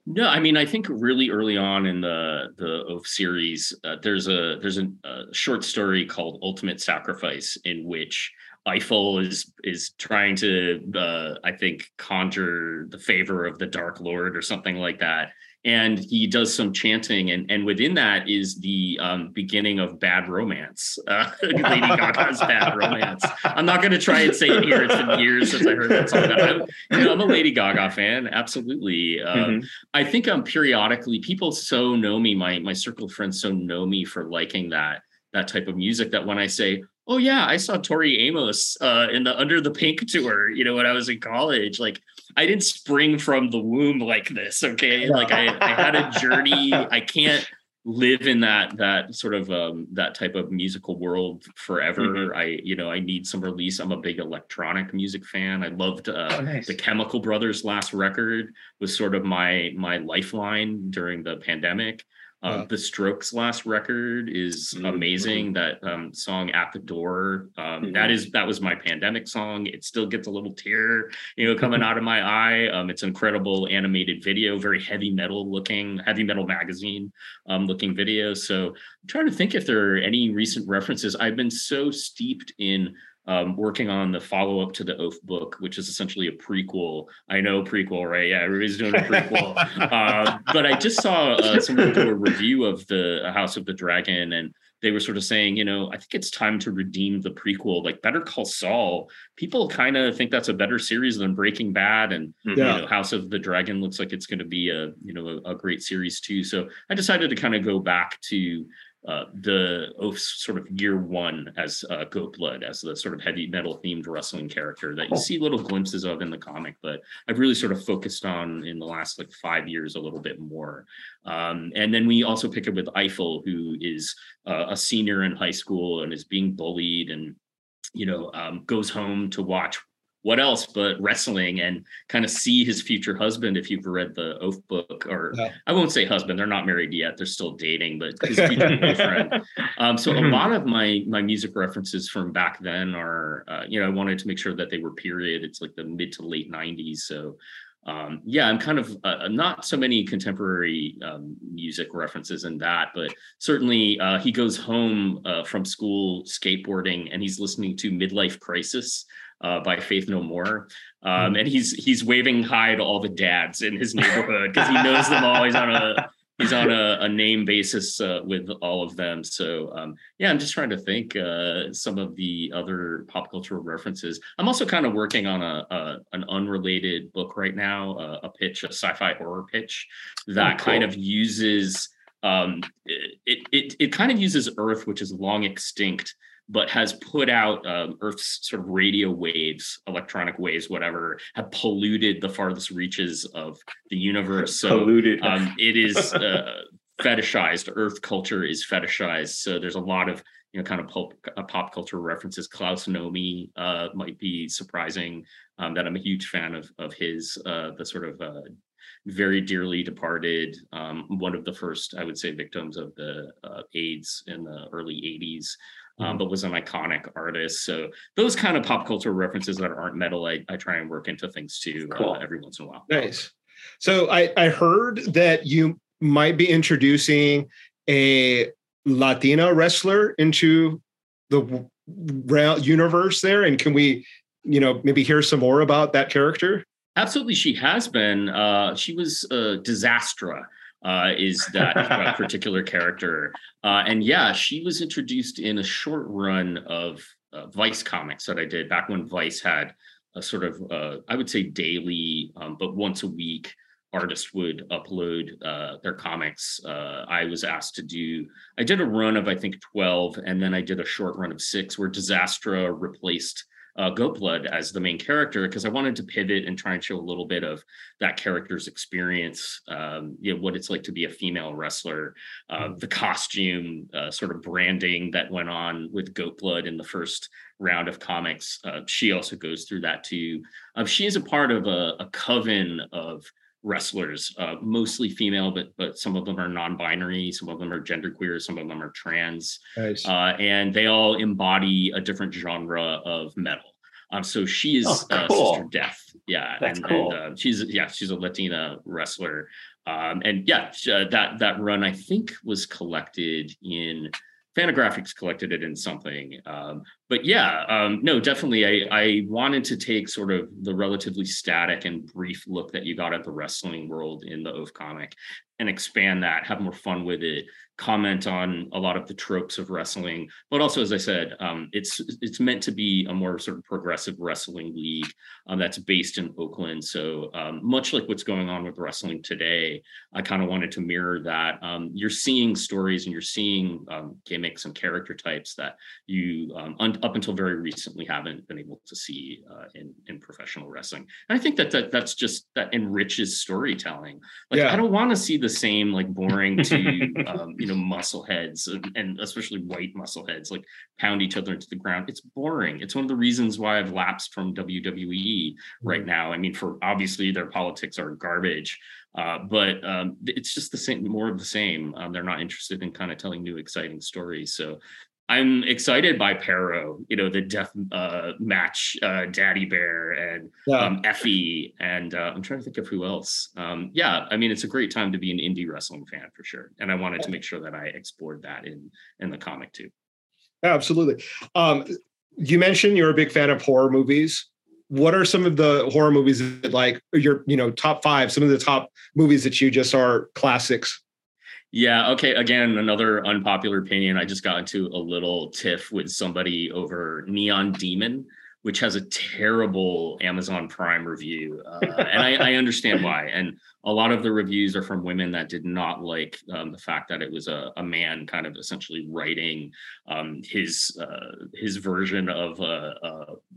No, I mean I think really early on in the the Oaf series, uh, there's a there's a, a, short story called Ultimate Sacrifice in which Eiffel is is trying to, uh, I think, conjure the favor of the Dark Lord or something like that. And he does some chanting, and and within that is the um, beginning of Bad Romance, uh, Lady Gaga's Bad Romance. I'm not going to try and say it here; it's been years since I heard that song. I'm, you know, I'm a Lady Gaga fan, absolutely. Um, mm-hmm. I think um, periodically people so know me, my my circle of friends so know me for liking that that type of music that when I say, oh yeah, I saw Tori Amos uh, in the Under the Pink tour. You know, when I was in college, like I didn't spring from the womb like this. Okay, like I, I had a journey. I can't live in that that sort of um, that type of musical world forever. Mm-hmm. I you know I need some release. I'm a big electronic music fan. I loved uh, oh, nice. the Chemical Brothers' last record was sort of my my lifeline during the pandemic. Uh, the Strokes' last record is mm-hmm. amazing. That um, song "At the Door" um, mm-hmm. that is that was my pandemic song. It still gets a little tear, you know, coming out of my eye. Um, it's incredible animated video, very heavy metal looking, heavy metal magazine um, looking video. So I'm trying to think if there are any recent references. I've been so steeped in um, working on the follow up to the Oaf book, which is essentially a prequel. I know prequel, right? Yeah, everybody's doing a prequel. uh, but I just saw uh, someone do a review of the House of the Dragon, and they were sort of saying, you know, I think it's time to redeem the prequel. Like Better Call Saul, people kind of think that's a better series than Breaking Bad, and yeah. you know, House of the Dragon looks like it's going to be a you know a, a great series too. So I decided to kind of go back to uh, the Oaf's sort of year one as uh, Goat Blood, as the sort of heavy metal themed wrestling character that you see little glimpses of in the comic, but I've really sort of focused on in the last like five years a little bit more. Um, and then we also pick up with Eiffel, who is uh, a senior in high school and is being bullied and you know um, goes home to watch what else but wrestling and kind of see his future husband if you've read the Oaf book or yeah. i won't say husband they're not married yet they're still dating but his future boyfriend um, so a mm-hmm. lot of my my music references from back then are uh, you know i wanted to make sure that they were period it's like the mid to late 90s so um, yeah, I'm kind of uh, not so many contemporary um, music references in that, but certainly uh, he goes home uh, from school skateboarding and he's listening to Midlife Crisis uh, by Faith No More, um, hmm. and he's he's waving hi to all the dads in his neighborhood because he knows them all. He's on a he's on a, a name basis uh, with all of them. So um, yeah, I'm just trying to think uh, some of the other pop cultural references. I'm also kind of working on a, a an unrelated book right now, uh, a pitch, a sci-fi horror pitch that oh, cool. kind of uses um, it, it it kind of uses Earth, which is long extinct, but has put out um, Earth's sort of radio waves, electronic waves, whatever, have polluted the farthest reaches of the universe. So polluted. Um, it is uh, fetishized. Earth culture is fetishized. So there's a lot of you know kind of pop, uh, pop culture references. Klaus Nomi uh, might be surprising. Um, that I'm a huge fan of of his. Uh, the sort of uh, very dearly departed, um, one of the first, I would say, victims of the uh, AIDS in the early 80s um, mm-hmm. but was an iconic artist. So those kind of pop culture references that aren't metal, I, I try and work into things too uh, cool. uh, every once in a while. Nice. So I, I heard that you might be introducing a Latina wrestler into the realm universe there. And can we, you know, maybe hear some more about that character? Absolutely, she has been. Uh, she was uh, Disastra uh, is that uh, particular character. Uh, and yeah, she was introduced in a short run of uh, Vice comics that I did back when Vice had a sort of, uh, I would say daily, um, but once a week, artists would upload uh, their comics. I was asked to do, I did a run of, I think, 12, and then I did a short run of six where Disastra replaced uh, Goat Blood as the main character because I wanted to pivot and try and show a little bit of that character's experience, um, you know, what it's like to be a female wrestler, uh, mm. the costume, uh, sort of branding that went on with Goat Blood in the first round of comics. Uh, she also goes through that too. Um, she is a part of a, a coven of wrestlers, uh, mostly female, but but some of them are non-binary, some of them are genderqueer, some of them are trans, nice. uh, and they all embody a different genre of metal. Um, so she is oh, uh. Sister Death, yeah, That's and, cool. and uh, she's yeah, she's a Latina wrestler, um, and yeah, uh, that that run I think was collected in Fantagraphics collected it in something. Um, but yeah, um, no, definitely. I, I wanted to take sort of the relatively static and brief look that you got at the wrestling world in the Oaf comic and expand that, have more fun with it, comment on a lot of the tropes of wrestling. But also, as I said, um, it's it's meant to be a more sort of progressive wrestling league um, that's based in Oakland. So um, much like what's going on with wrestling today, I kind of wanted to mirror that. Um, you're seeing stories and you're seeing um, gimmicks and character types that you um, up until very recently haven't been able to see uh, in in professional wrestling. And I think that, that that's just that enriches storytelling. Like yeah. I don't want to see the same like boring to um, you know muscle heads and, and, especially white muscle heads like pound each other into the ground. It's boring. It's one of the reasons why I've lapsed from WWE right mm-hmm. now. I mean, for obviously their politics are garbage. Uh, but um, it's just the same, more of the same. Um, they're not interested in kind of telling new, exciting stories. So I'm excited by Pero, you know, the death uh, match, uh, Daddy Bear and yeah. um, Effy, and uh, I'm trying to think of who else. Um, yeah, I mean, it's a great time to be an indie wrestling fan for sure, and I wanted to make sure that I explored that in in the comic too. Absolutely. Um, you mentioned you're a big fan of horror movies. What are some of the horror movies that like your you know top five? Some of the top movies that you just are classics yeah. Okay. Again, another unpopular opinion. I just got into a little tiff with somebody over Neon Demon, which has a terrible Amazon Prime review, uh, and I, I, understand why. And a lot of the reviews are from women that did not like um, the fact that it was a, a man kind of essentially writing um, his uh, his version of a,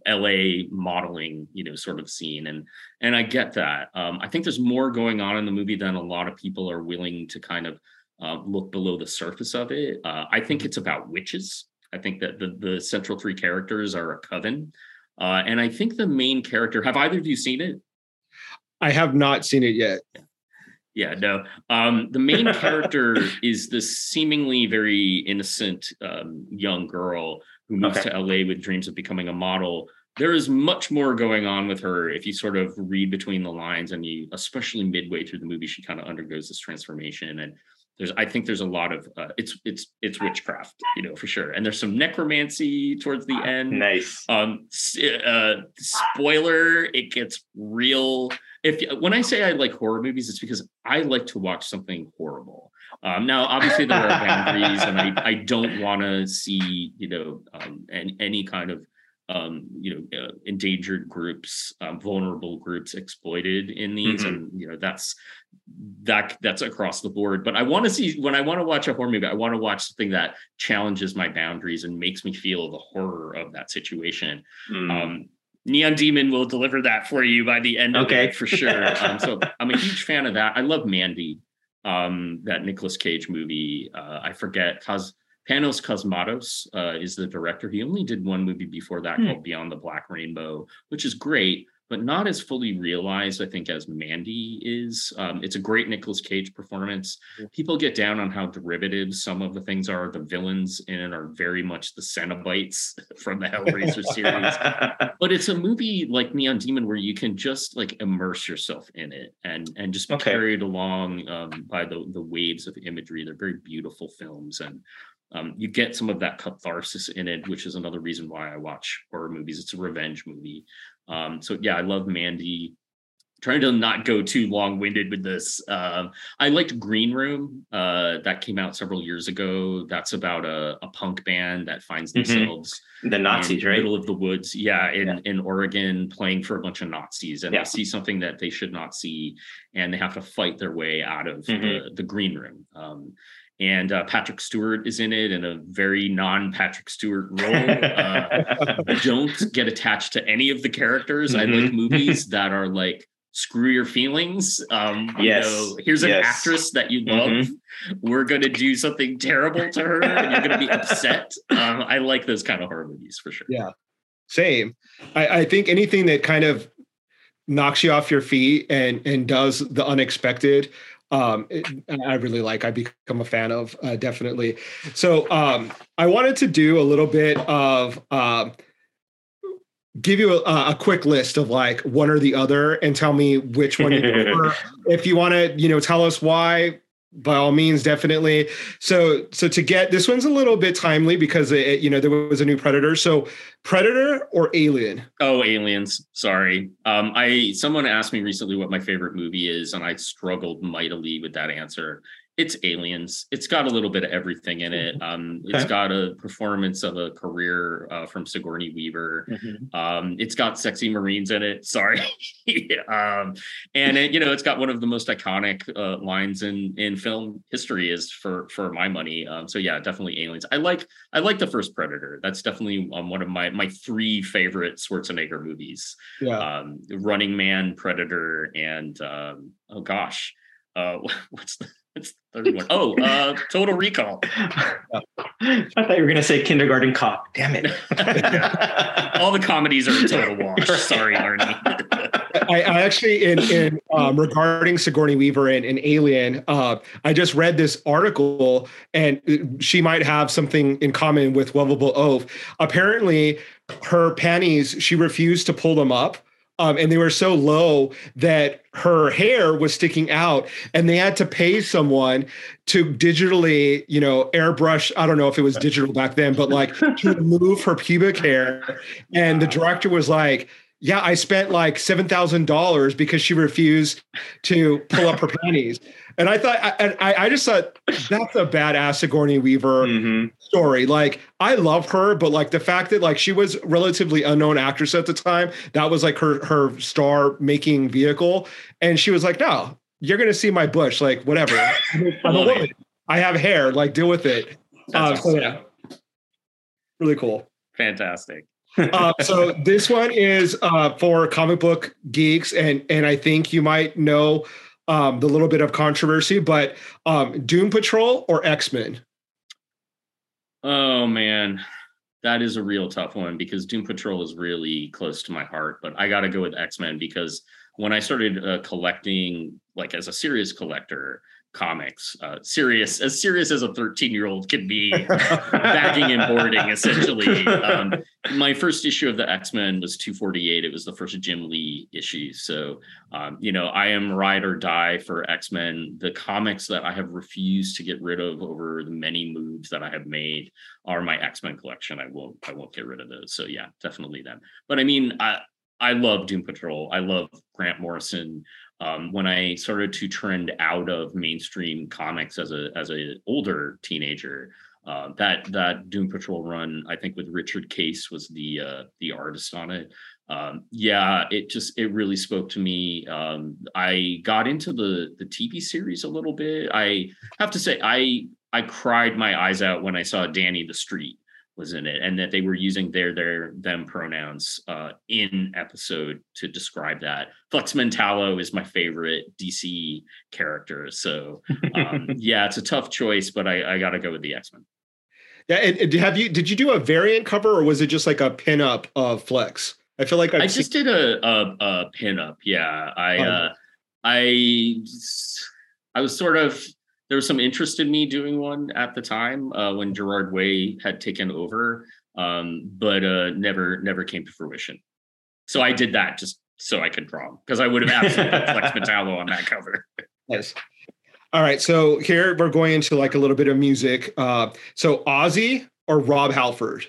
a, LA modeling, you know, sort of scene. And and I get that. Um, I think there's more going on in the movie than a lot of people are willing to kind of uh, look below the surface of it. Uh, I think it's about witches. I think that the, the central three characters are a coven. Uh, and I think the main character, have either of you seen it? I have not seen it yet. Yeah, yeah no. Um, the main character is this seemingly very innocent um, young girl who moves okay. to LA with dreams of becoming a model there is much more going on with her if you sort of read between the lines and you especially midway through the movie she kind of undergoes this transformation and there's i think there's a lot of uh, it's it's it's witchcraft you know for sure. And there's some necromancy towards the end. nice. Um uh spoiler it gets real. If when i say i like horror movies it's because i like to watch something horrible. Um now obviously there are boundaries and i i don't want to see you know um any, any kind of um, you know, uh, endangered groups, um, vulnerable groups exploited in these, mm-hmm. and you know that's that that's across the board. But I want to see when I want to watch a horror movie, I want to watch something that challenges my boundaries and makes me feel the horror of that situation. Mm. Um, Neon Demon will deliver that for you by the end of okay. for sure. um, so I'm a huge fan of that. I love Mandy, um, that Nicolas Cage movie. Uh, I forget cause Panos Cosmatos uh, is the director. He only did one movie before that hmm. called Beyond the Black Rainbow, which is great, but not as fully realized, I think, as Mandy is. Um, it's a great Nicolas Cage performance. People get down on how derivative some of the things are. The villains in it are very much the Cenobites from the Hellraiser series. But it's a movie like Neon Demon where you can just like immerse yourself in it and and just be okay. carried along um, by the the waves of imagery. They're very beautiful films and um, you get some of that catharsis in it, which is another reason why I watch horror movies. It's a revenge movie. Um, so yeah, I love Mandy. Trying to not go too long-winded with this. Uh, I liked Green Room. Uh, that came out several years ago. That's about a, a punk band that finds mm-hmm. themselves mm-hmm. the Nazis, right? Middle of the woods, yeah, in yeah. in Oregon, playing for a bunch of Nazis, and yeah. they see something that they should not see, and they have to fight their way out of mm-hmm. the, the Green Room. Um, and uh, Patrick Stewart is in it in a very non Patrick Stewart role. Uh, don't get attached to any of the characters. Mm-hmm. I like mm-hmm. movies that are like screw your feelings. Um, yes. You know, here's an yes. actress that you love. Mm-hmm. We're gonna do something terrible to her, and you're gonna be upset. Um, I like those kind of horror movies for sure. Yeah, same. I, I think anything that kind of knocks you off your feet and and does the unexpected um, it, I really like. I become a fan of uh, definitely. So um, I wanted to do a little bit of um, give you a, a, quick list of like one or the other, and tell me which one you prefer. if you want to, you know, tell us why by all means definitely. So so to get this one's a little bit timely because it, you know there was a new predator. So predator or alien? Oh aliens. Sorry. Um i someone asked me recently what my favorite movie is and i struggled mightily with that answer it's aliens. It's got a little bit of everything in it. Um it's got a performance of a career uh, from sigourney weaver. Mm-hmm. um it's got sexy marines in it. Sorry. Um and it, you know it's got one of the most iconic uh, lines in in film history is for for my money. Um so yeah definitely aliens. I like i like the first predator. That's definitely um, one of my my three favorite schwarzenegger movies. Yeah. Um running man predator and um oh gosh uh what's the it's third one. Oh, uh, Total Recall. I thought you were going to say Kindergarten Cop. Damn it! All the comedies are a total wash. Sorry, Arnie. I, I, actually, in in um, regarding Sigourney Weaver and, and Alien, uh, I just read this article, and she might have something in common with Lovable Oaf. Apparently, her panties, she refused to pull them up um, and they were so low that her hair was sticking out and they had to pay someone to digitally you know airbrush i don't know if it was digital back then but like to remove her pubic hair. And the director was like yeah i spent like $7000 because she refused to pull up her panties and I thought, I, I just thought that's a badass Sigourney Weaver mm-hmm. story. Like, I love her, but like the fact that like she was relatively unknown actress at the time, that was like her her star making vehicle, and she was like, no, you're gonna see my bush, like whatever. I'm a woman. I have hair. Like, deal with it. Uh, so yeah, really cool. Fantastic. Uh, so this one is uh, for comic book geeks, and and I think you might know um, the little bit of controversy, but um, Doom Patrol or X Men? Oh man, that is a real tough one because Doom Patrol is really close to my heart. But I got to go with X Men because when I started uh, collecting, like as a serious collector, comics. Uh, serious, as serious as a 13 year old can be, bagging and boarding, essentially. Um, my first issue of the X Men was 248. It was the first Jim Lee issue. So, um, you know, I am ride or die for X Men. The comics that I have refused to get rid of over the many moves that I have made are my X Men collection. I won't, I won't get rid of those. So, yeah, definitely them. But I mean, I, I love Doom Patrol. I love Grant Morrison um, when I started to trend out of mainstream comics as a as a older teenager, uh, that that Doom Patrol run, I think with Richard Case was the uh, the artist on it. Um, yeah, it just it really spoke to me. Um, I got into the the TV series a little bit. I have to say, I I cried my eyes out when I saw Danny the Street was in it and that they were using their their them pronouns uh, in episode to describe that. Flex mentallo is my favorite dc character so um, yeah it's a tough choice but i, I gotta go with the x-men. Yeah and, and, have you did you do a variant cover or was it just like a pinup of flex? I feel like I've i just seen- did a, a, a pinup yeah. I oh. uh i i was sort of there was some interest in me doing one at the time uh, when Gerard Way had taken over, um, but uh, never never came to fruition. So I did that just so I could draw because I would have absolutely Flex Mentallo on that cover. Yes. All right, so here we're going into like a little bit of music. Uh, so Ozzy or Rob Halford?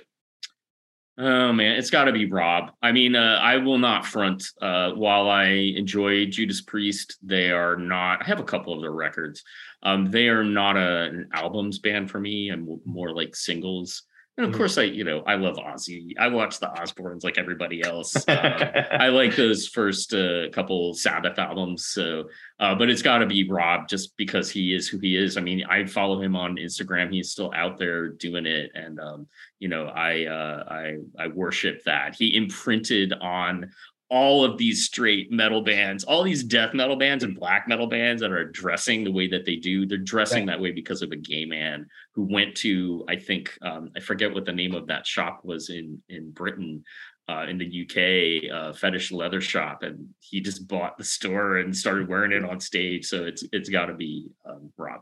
Oh man, it's got to be Rob. I mean, uh, I will not front. Uh, while I enjoy Judas Priest, they are not. I have a couple of their records. Um, they are not a, an albums band for me. I'm more like singles. And of mm-hmm. course, I you know I love Ozzy. I watch the Osbournes like everybody else. Um, I like those first uh, couple Sabbath albums. So, uh, but it's got to be Rob just because he is who he is. I mean, I follow him on Instagram. He's still out there doing it, and um, you know, I uh, I I worship that. He imprinted on all of these straight metal bands, all these death metal bands and black metal bands that are dressing the way that they do. They're dressing right. that way because of a gay man who went to, I think, um, I forget what the name of that shop was in in Britain, uh, in the UK, uh, fetish leather shop, and he just bought the store and started wearing it on stage. So it's it's got to be um, Rob.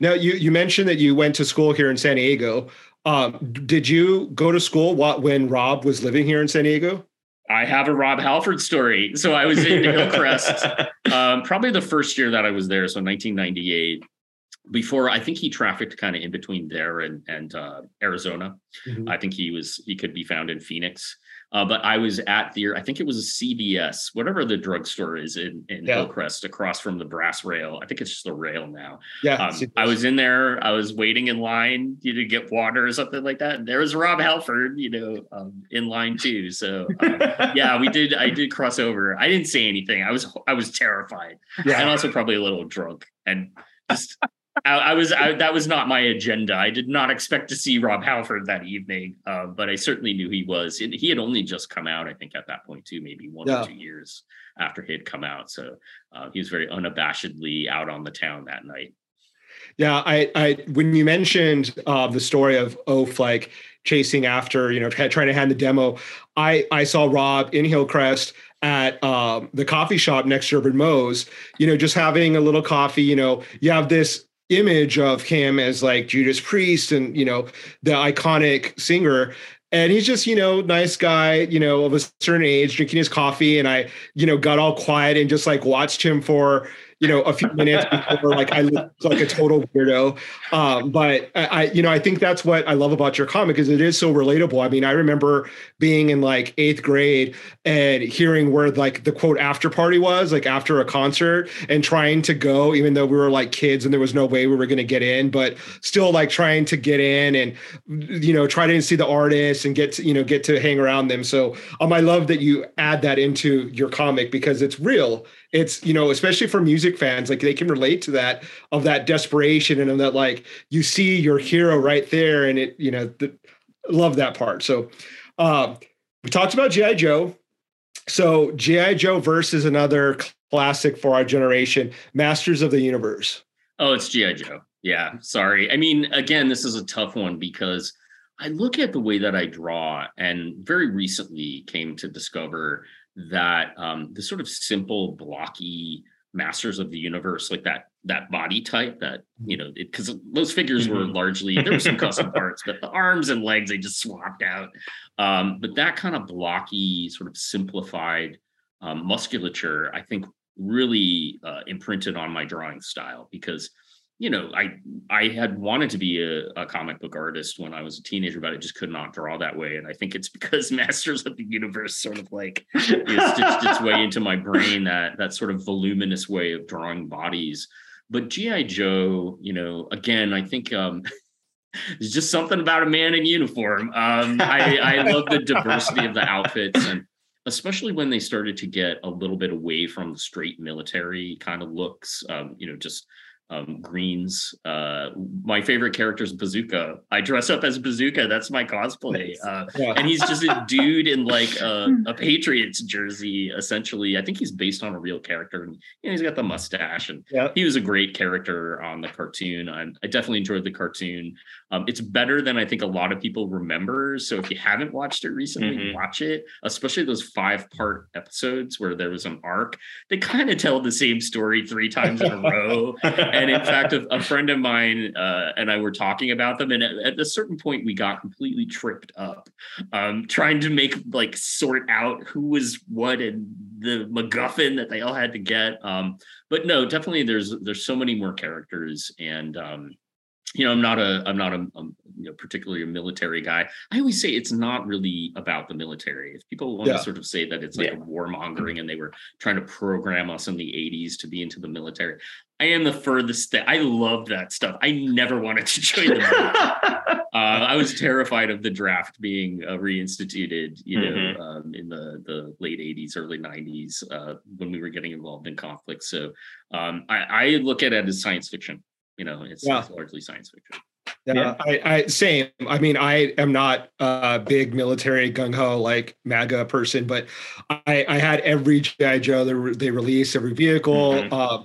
Now you you mentioned that you went to school here in San Diego. Um, did you go to school when Rob was living here in San Diego? I have a Rob Halford story. So I was in Hillcrest, um, probably the first year that I was there, so 1998. Before I think he trafficked kind of in between there and and uh, Arizona. Mm-hmm. I think he was he could be found in Phoenix. Uh, but I was at the, I think it was a CVS, whatever the drugstore is in, in yeah. Hillcrest across from the brass rail. I think it's just a rail now. Yeah. Um, I was in there, I was waiting in line you know, to get water or something like that. And there was Rob Halford, you know, um, in line too. So um, yeah, we did, I did cross over. I didn't say anything. I was, I was terrified yeah. and also probably a little drunk and just I, I, was I, that was not my agenda. I did not expect to see Rob Halford that evening, uh, but I certainly knew he was. He had only just come out, I think, at that point too, maybe one yeah. or two years after he had come out. So uh, he was very unabashedly out on the town that night. Yeah, I, I when you mentioned uh, the story of Oaf like chasing after, you know, trying to hand the demo, I I saw Rob in Hillcrest at um, the coffee shop next to Urban Mo's, you know, just having a little coffee. You know, you have this image of him as like Judas Priest and you know the iconic singer. And he's just you know nice guy you know of a certain age drinking his coffee. And i you know got all quiet and just like watched him for you know, a few minutes before like I look like a total weirdo. Um, but I, you know, I think that's what I love about your comic is it is so relatable. I mean, I remember being in like eighth grade and hearing where like the quote after party was, like after a concert, and trying to go, even though we were like kids and there was no way we were going to get in, but still like trying to get in and you know try to see the artists and get to, you know get to hang around them. So um, I love that you add that into your comic because it's real it's you know especially for music fans like they can relate to that of that desperation and of that like you see your hero right there and it you know the, love that part. So uh, we talked about gi joe. So gi joe versus another classic for our generation masters of the universe. Oh it's gi joe. Yeah sorry. I mean again this is a tough one because i look at the way that i draw and very recently came to discover that um, the sort of simple, blocky masters of the universe, like that that body type, that you know, because those figures were mm-hmm. largely there were some custom parts, but the arms and legs they just swapped out. Um, but that kind of blocky, sort of simplified um, musculature, I think, really uh, imprinted on my drawing style because you know, I I had wanted to be a, a, comic book artist when I was a teenager, but I just could not draw that way. And I think it's because Masters of the Universe sort of like you know, stitched its way into my brain that that sort of voluminous way of drawing bodies. But GI Joe, you know, again, I think um, there's just something about a man in uniform. Um, I, I love the diversity of the outfits and especially when they started to get a little bit away from the straight military kind of looks. Um, you know, just um, greens. Uh, my favorite character is Bazooka. I dress up as Bazooka. That's my cosplay. Uh, yeah. And he's just a dude in like a, a, Patriots jersey, essentially. I think he's based on a real character. And you know, he's got the mustache. And yeah. he was a great character on the cartoon. I, I definitely enjoyed the cartoon. Um, it's better than I think a lot of people remember. So if you haven't watched it recently, mm-hmm. watch it, especially those five part episodes where there was an arc. They kind of tell the same story three times in a row. And in fact, a, a friend of mine uh, and I were talking about them. And at, at, a certain point, we got completely tripped up um, trying to make like sort out who was what and the MacGuffin that they all had to get. Um, but no, definitely there's there's so many more characters and um, you know, I'm not a, I'm not a, a, you know, particularly a military guy. I always say it's not really about the military. If people want yeah. to sort of say that it's like yeah. a warmongering and they were trying to program us in the 80s to be into the military, I am the furthest. Th- I love that stuff. I never wanted to join the military. uh, I was terrified of the draft being uh, reinstituted, you know, mm-hmm. um, in the the late 80s, early 90s, uh, when we were getting involved in conflict. So um, I, I look at it as science fiction. You know, it's, yeah. it's largely science fiction. Yeah, yeah. I, I, same. I mean, I am not a big military gung ho like MAGA person, but I, I had every GI Joe they, they release, every vehicle. Mm-hmm. Uh,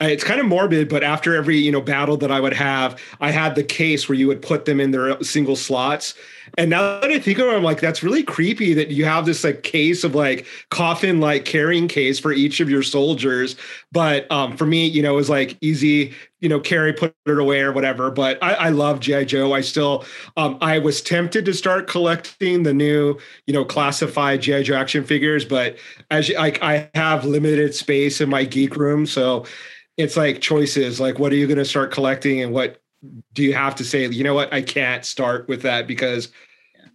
it's kind of morbid, but after every you know battle that I would have, I had the case where you would put them in their single slots. And now that I think of it, I'm like, that's really creepy that you have this like case of like coffin like carrying case for each of your soldiers. But um, for me, you know, it was like easy, you know, carry, put it away or whatever. But I, I love GI Joe. I still, um, I was tempted to start collecting the new, you know, classified GI Joe action figures, but as you, like I have limited space in my geek room, so it's like choices like what are you going to start collecting and what do you have to say you know what i can't start with that because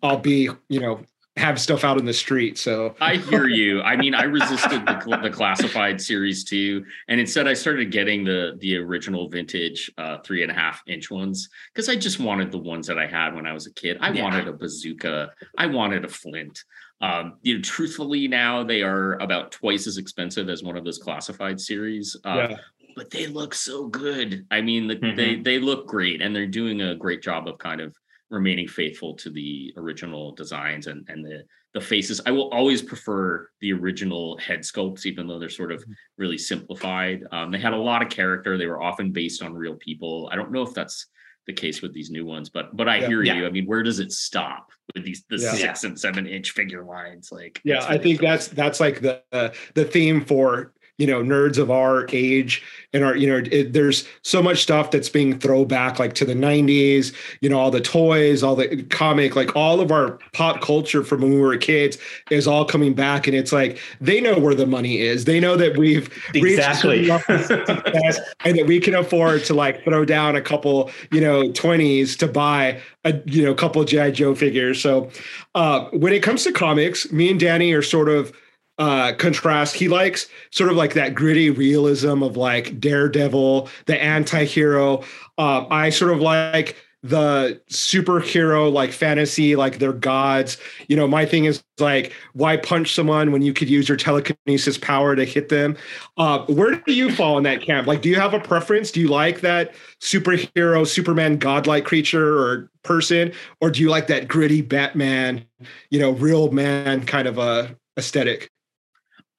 i'll be you know have stuff out in the street. So I hear you. I mean, I resisted the, the classified series too, and instead I started getting the the original vintage uh, three and a half inch ones because I just wanted the ones that I had when I was a kid. I yeah. wanted a bazooka. I wanted a flint. Um, you know, truthfully, now they are about twice as expensive as one of those classified series. Uh, yeah. But they look so good. I mean, the, mm-hmm. they they look great, and they're doing a great job of kind of remaining faithful to the original designs and and the the faces. I will always prefer the original head sculpts, even though they're sort of mm-hmm. really simplified. Um, they had a lot of character. They were often based on real people. I don't know if that's the case with these new ones, but but I yeah, hear yeah. you. I mean, where does it stop with these the yeah. six and seven inch figure lines? Like, yeah, I think that's that's like the uh, the theme for you know nerds of our age and our you know it, there's so much stuff that's being throwback like to the 90s you know all the toys all the comic like all of our pop culture from when we were kids is all coming back. And it's like they know where the money is. They know that we've exactly. and that we can afford to like throw down a couple you know 20s to buy a you know couple gi joe figures. So uh when it comes to comics me and Dany are sort of uh, contrast. He likes sort of like that gritty realism of like Daredevil, the anti-hero. Uh, I sort of like the superhero like fantasy, like they're gods. You know, my thing is like, why punch someone when you could use your telekinesis power to hit them? Uh, where do you fall in that camp? Like, do you have a preference? Do you like that superhero, Superman, godlike creature or person, or do you like that gritty Batman, you know, real man kind of a aesthetic?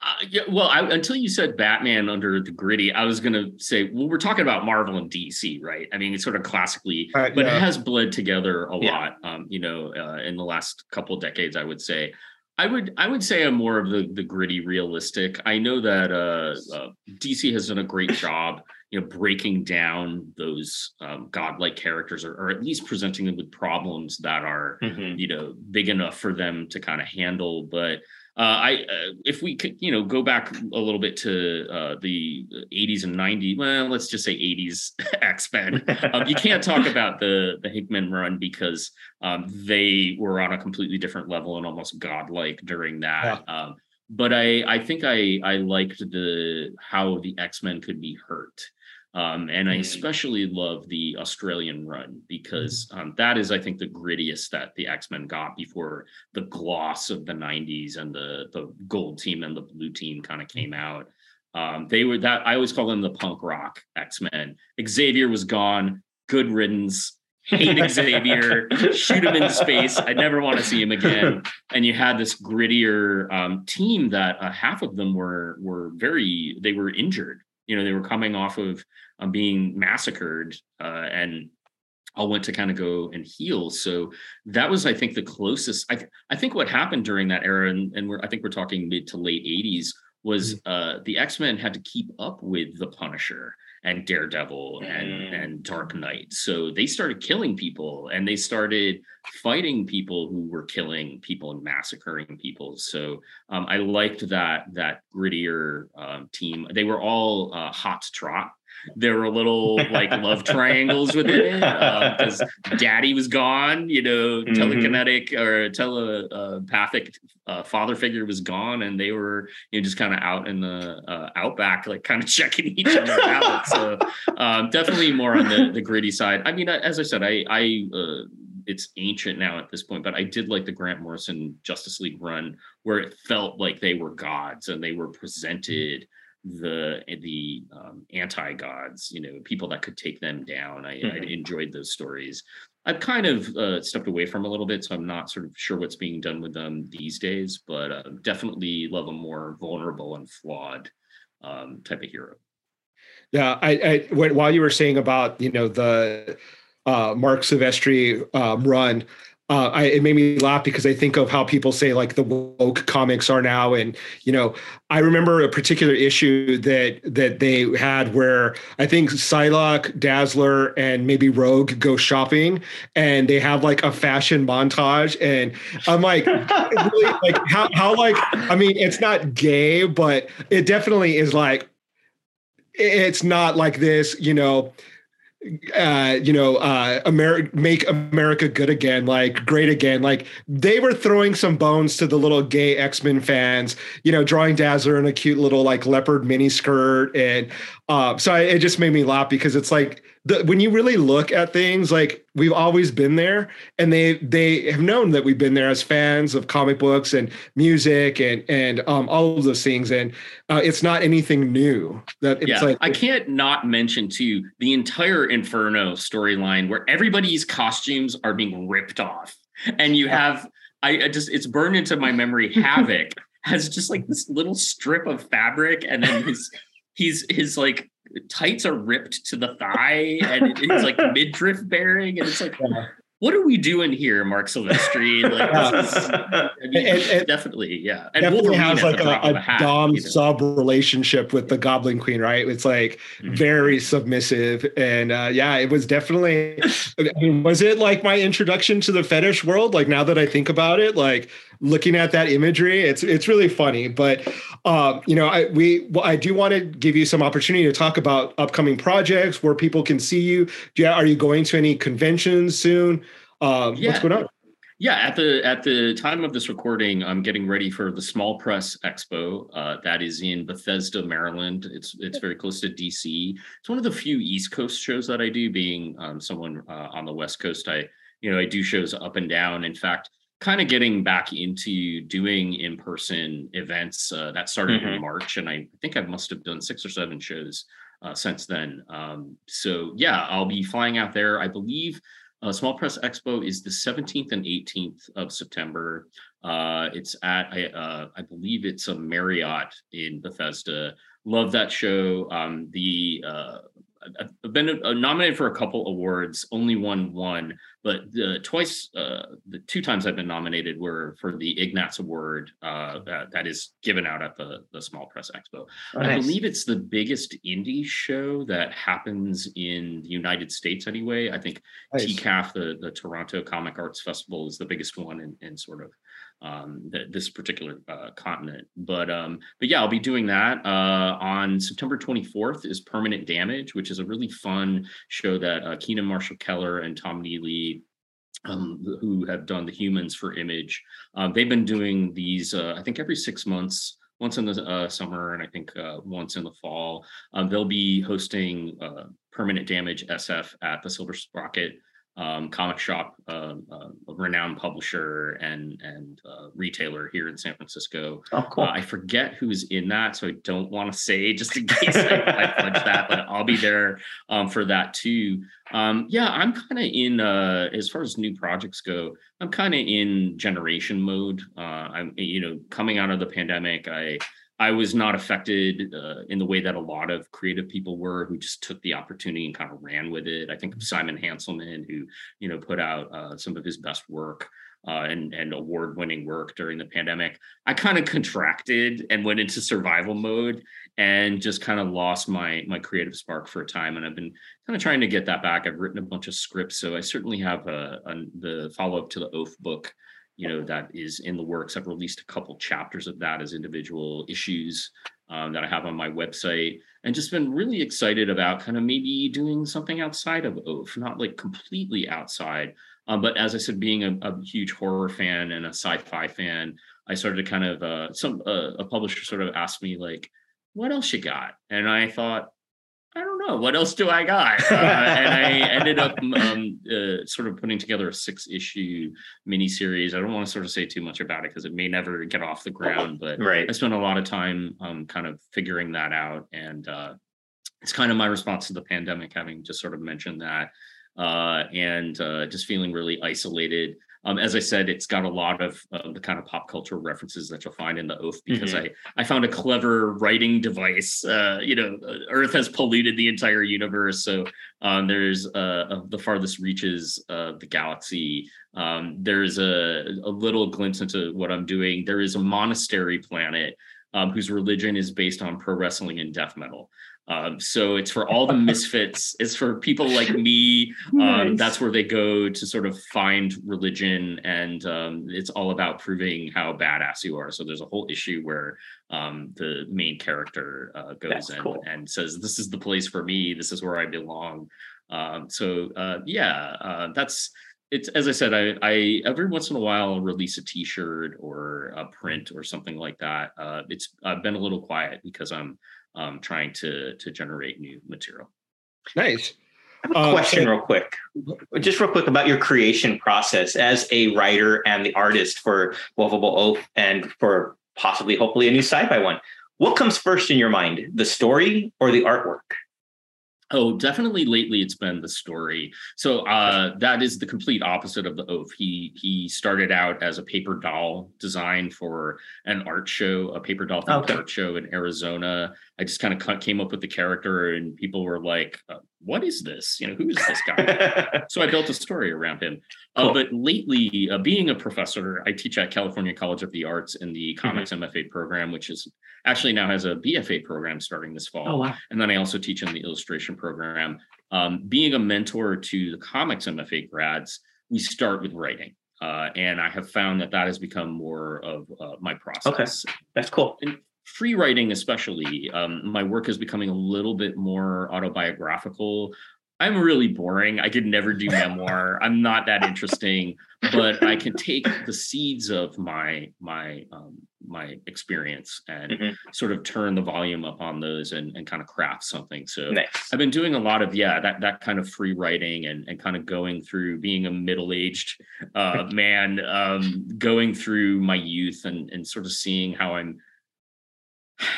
Uh, yeah, well, I, until you said Batman under the gritty, I was going to say, well, we're talking about Marvel and DC, right? I mean, it's sort of classically, uh, but yeah. it has bled together a yeah. lot, um, you know, uh, in the last couple decades, I would say. I would I would say I'm more of the the gritty realistic. I know that uh, uh DC has done a great job, you know, breaking down those um, godlike characters, or, or, at least presenting them with problems that are, mm-hmm. you know, big enough for them to kind of handle. But uh, I uh, if we could you know go back a little bit to uh, the 80s and 90s, well, let's just say 80s X Men. um, you can't talk about the the Hickman run because um, they were on a completely different level and almost godlike during that. Yeah. Um, but I I think I I liked the how the X Men could be hurt. Um, and I mm. especially love the Australian run because mm. um, that is, I think, the grittiest that the X Men got before the gloss of the '90s and the the gold team and the blue team kind of came out. Um, they were that I always call them the punk rock X Men. Xavier was gone. Good riddance. Hate Xavier. shoot him in space. I never want to see him again. And you had this grittier um, team that uh, half of them were were very they were injured you know they were coming off of um, being massacred uh, and all went to kind of go and heal so that was i think the closest i, I think what happened during that era and, and we're, i think we're talking mid to late 80s was mm-hmm. uh, the x-men had to keep up with the punisher and Daredevil and mm. and Dark Knight. So they started killing people and they started fighting people who were killing people and massacring people. So um, I liked that that grittier um, team. They were all uh, hot trot there were little like love triangles within it because uh, daddy was gone you know mm-hmm. telekinetic or telepathic uh, father figure was gone and they were you know just kind of out in the uh, outback like kind of checking each other out so um, definitely more on the, the gritty side i mean as i said i i uh, it's ancient now at this point, but I did like the Grant Morrison Justice League run where it felt like they were gods and they were presented the the um, anti gods, you know, people that could take them down. I, mm-hmm. I enjoyed those stories. I've kind of uh, stepped away from a little bit, so I'm not sort of sure what's being done with them these days. But uh, definitely love a more vulnerable and flawed um, type of hero. Yeah, I, I while you were saying about you know the uh, Marc Silvestri um, run, uh, I, it made me laugh because I think of how people say like the woke comics are now, and you know, I remember a particular issue that that they had where I think Psylocke, Dazzler, and maybe Rogue go shopping, and they have like a fashion montage, and I'm like, really, like how how like I mean, it's not gay, but it definitely is like, it's not like this, you know uh, you know, uh, America, make America good again, like great again. Like they were throwing some bones to the little gay X Men fans, you know, drawing Dazzler in a cute little like leopard mini skirt, and uh, so I, it just made me laugh because it's like the, when you really look at things like we've always been there and they they have known that we've been there as fans of comic books and music and and um, all of those things. And uh, it's not anything new that it's yeah, like i can't not mention too the entire inferno storyline where everybody's costumes are being ripped off. And you have I, I just it's burned into my memory. Havoc has just like this little strip of fabric and then his he's his like tights are ripped to the thigh and it's like midriff bearing and it's like what are we doing here Marc Silvestri? Like is, I mean, and, and definitely yeah. And definitely has like a, a, a dom sub relationship with the goblin queen right? It's like mm-hmm. very submissive and uh, yeah it was definitely I mean, was it like my introduction to the fetish world? Like now that i think about it like looking at that imagery it's it's really funny but um, you know i we well, i do want to give you some opportunity to talk about upcoming projects where people can see you yeah are you going to any conventions soon um, yeah. what's going on yeah, at the at the time of this recording, I'm getting ready for the Small Press Expo. Uh, that is in Bethesda, Maryland. It's it's very close to DC. It's one of the few East Coast shows that I do. Being um, someone uh, on the West Coast, I you know I do shows up and down. In fact, kind of getting back into doing in-person events uh, that started mm-hmm. in march and i think i must have done six or seven shows uh, since then. Um, so yeah i'll be flying out there. I believe uh, small press expo is the 17th and 18th of september. Uh, it's at I, uh, I believe it's a marriott in bethesda. Love that show. Um, the uh, I've been nominated for a couple awards, only won one, but the twice, uh, the two times I've been nominated were for the Ignatz Award uh, that, that is given out at the the Small Press Expo. Oh, nice. I believe it's the biggest indie show that happens in the United States anyway. I think nice. TCAF, the the Toronto Comic Arts Festival, is the biggest one in, in sort of um, this particular uh, continent. But um, but yeah, I'll be doing that uh, on September 24th. Is Permanent Damage, which is a really fun show that uh, Keenan Marshall Keller and Tom Neely. Um, who have done the humans for image um, they've been doing these uh, i think every six months once in the uh, summer and I think uh, once in the fall. Um, they'll be hosting uh, Permanent Damage SF at the Silver Sprocket um, comic shop, uh, uh, a renowned publisher and and uh, retailer here in San Francisco. Oh, cool. Uh, I forget who's in that, so I don't want to say just in case I, I fudge that, but I'll be there um, for that too. Um, yeah, I'm kind of in uh, as far as new projects go. I'm kind of in generation mode. Uh, I'm you know coming out of the pandemic. I I was not affected uh, in the way that a lot of creative people were, who just took the opportunity and kind of ran with it. I think of Simon Hanselmann, who you know put out uh, some of his best work uh, and and award winning work during the pandemic. I kind of contracted and went into survival mode and just kind of lost my my creative spark for a time. And I've been kind of trying to get that back. I've written a bunch of scripts, so I certainly have a, a the follow up to the Oaf book you know that is in the works. I've released a couple chapters of that as individual issues um, that i have on my website and just been really excited about kind of maybe doing something outside of oaf not like completely outside um, but as i said being a, a, huge horror fan and a sci-fi fan i started to kind of uh, some uh, a publisher sort of asked me like what else you got? And i thought I don't know what else do I got, uh, and I ended up um, uh, sort of putting together a six issue miniseries. I don't want to sort of say too much about it because it may never get off the ground, but right. I spent a lot of time um, kind of figuring that out, and uh, it's kind of my response to the pandemic, having just sort of mentioned that, uh, and uh, just feeling really isolated. Um, as I said, it's got a lot of uh, the kind of pop culture references that you'll find in the Oaf because mm-hmm. I I found a clever writing device. Uh, you know, uh, Earth has polluted the entire universe, so um, there's uh, the farthest reaches of the galaxy. Um, there's a, a little glimpse into what I'm doing. There is a monastery planet um, whose religion is based on pro wrestling and death metal. Um, so it's for all the misfits. It's for people like me. Um, nice. That's where they go to sort of find religion, and um, it's all about proving how badass you are. So there's a whole issue where um, the main character uh, goes and, cool. and says, "This is the place for me. This is where I belong." Um, so uh, yeah, uh, that's it's as I said, I, I every once in a while i release a T-shirt or a print or something like that. Uh, it's I've been a little quiet because I'm um, trying to to generate new material. Nice. I have a uh, question, real quick, just real quick about your creation process as a writer and the artist for Wuvable Oaf and for possibly, hopefully, a new sci-fi one. What comes first in your mind, the story or the artwork? Oh, definitely. Lately, it's been the story. So uh, that is the complete opposite of the oaf. He he started out as a paper doll design for an art show, a paper doll okay. art show in Arizona. I just kind of came up with the character, and people were like, uh, "What is this? You know, who is this guy?" so I built a story around him. Uh, cool. Uh, but lately, uh, being a professor, I teach at California College of the Arts in the mm-hmm. Comics mm-hmm. MFA program, which is actually now has a BFA program starting this fall. Oh, wow. And then I also teach in the illustration program. Um, being a mentor to the comics MFA grads, we start with writing. Uh, and I have found that that has become more of uh, my process. Okay, that's cool. And free writing, especially, um, my work is becoming a little bit more autobiographical. I'm really boring. I could never do memoir. I'm not that interesting, but I can take the seeds of my my um, my experience and mm-hmm. sort of turn the volume up on those and, and kind of craft something. So nice. I've been doing a lot of yeah that that kind of free writing and and kind of going through being a middle aged uh, man, um, going through my youth and and sort of seeing how I'm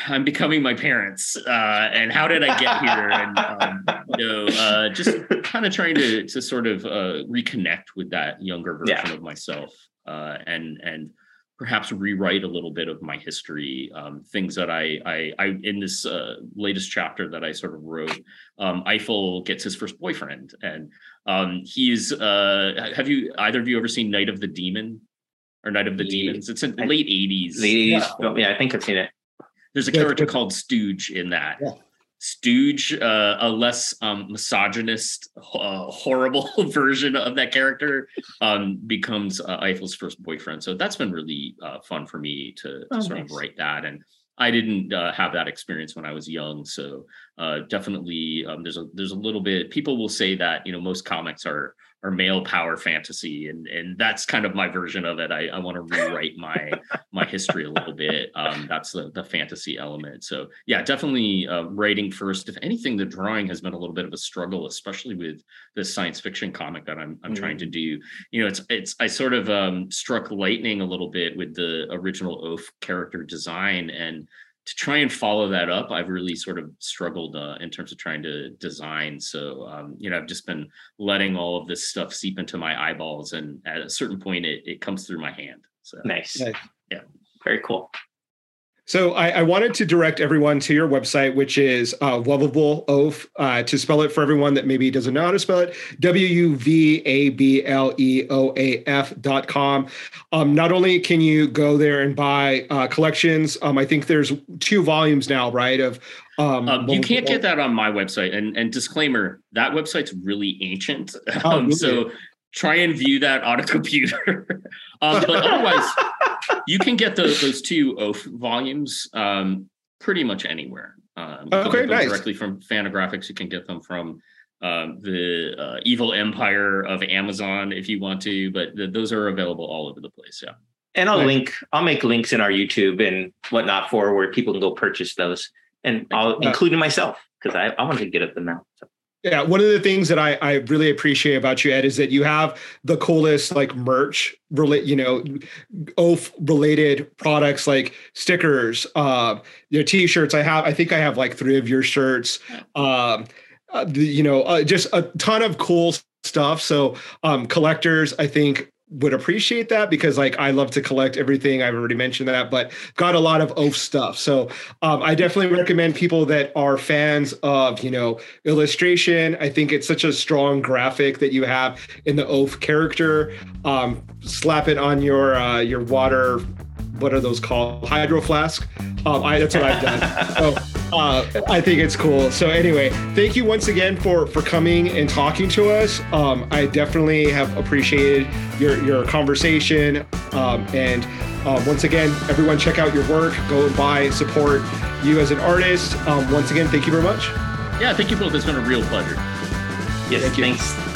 I'm becoming my parents, uh, and how did I get here? And um, you know, uh, just kind of trying to to sort of uh, reconnect with that younger version yeah. of myself, uh, and and perhaps rewrite a little bit of my history, um, things that I, I, I in this uh, latest chapter that I sort of wrote. Um, Eiffel gets his first boyfriend, and um, he's. Uh, have you either of you ever seen Night of the Demon? Or Night of the Demons. It's in late 80s. Late 80s. Yeah. yeah, I think I've seen it. There's a character called Stooge in that. Yeah. Stooge, uh, a less um, misogynist, uh, horrible version of that character, um, becomes uh, Eiffel's first boyfriend. So that's been really uh, fun for me to, to oh, sort nice. of write that. And I didn't uh, have that experience when I was young, so uh, definitely um, there's a there's a little bit. People will say that you know most comics are or male power fantasy and and that's kind of my version of it. I, I want to rewrite my my history a little bit. Um, that's the, the fantasy element. So yeah definitely uh, writing first. If anything the drawing has been a little bit of a struggle especially with this science fiction comic that i'm, I'm mm-hmm. trying to do. You know it's it's i sort of um, struck lightning a little bit with the original oaf character design and to try and follow that up, I've really sort of struggled uh, in terms of trying to design. So, um, you know, I've just been letting all of this stuff seep into my eyeballs, and at a certain point, it, it comes through my hand. So, nice. Yeah. Very cool. So I, I, wanted to direct everyone to your website, which is uh, Wuvable Oaf. Uh, to spell it for everyone that maybe doesn't know how to spell it, W U V A B L E O A F dot com. Um, not only can you go there and buy uh, collections, um, I think there's two volumes now, right? Of um, um you can't get that on my website. And, and disclaimer, that website's really ancient. Oh, really? So try and view that on a computer. um, but otherwise, you can get those those two Oaf volumes um, pretty much anywhere. Um, okay, nice. Directly from Fantagraphics, you can get them from um, the uh, Evil Empire of Amazon if you want to, but the, those are available all over the place. Yeah. And I'll link, I'll make links in our YouTube and whatnot for where people can go purchase those, and I'll uh, include myself because I, I want to get at them now. So. Yeah, one of the things that I, I really appreciate about you, Ed, is that you have the coolest like merch, relate you know, oaf related products like stickers, uh, your t-shirts. I have, I think I have like three of your shirts. Um, uh, the, you know, uh, just a ton of cool stuff. So um, collectors, I think would appreciate that because like I love to collect everything. I've already mentioned that, but got a lot of oaf stuff. So um, I definitely recommend people that are fans of you know illustration. I think it's such a strong graphic that you have in the oaf character. Um, slap it on your uh, your water what are those called? Hydro flask. Um, I, that's what I've done. so uh, I think it's cool. So anyway, thank you once again for for coming and talking to us. Um, I definitely have appreciated your your conversation. Um, and uh, once again, everyone check out your work. Go and buy, support you as an artist. Um, once again, thank you very much. Yeah, thank you both. It's been a real pleasure. Yes, thank thanks.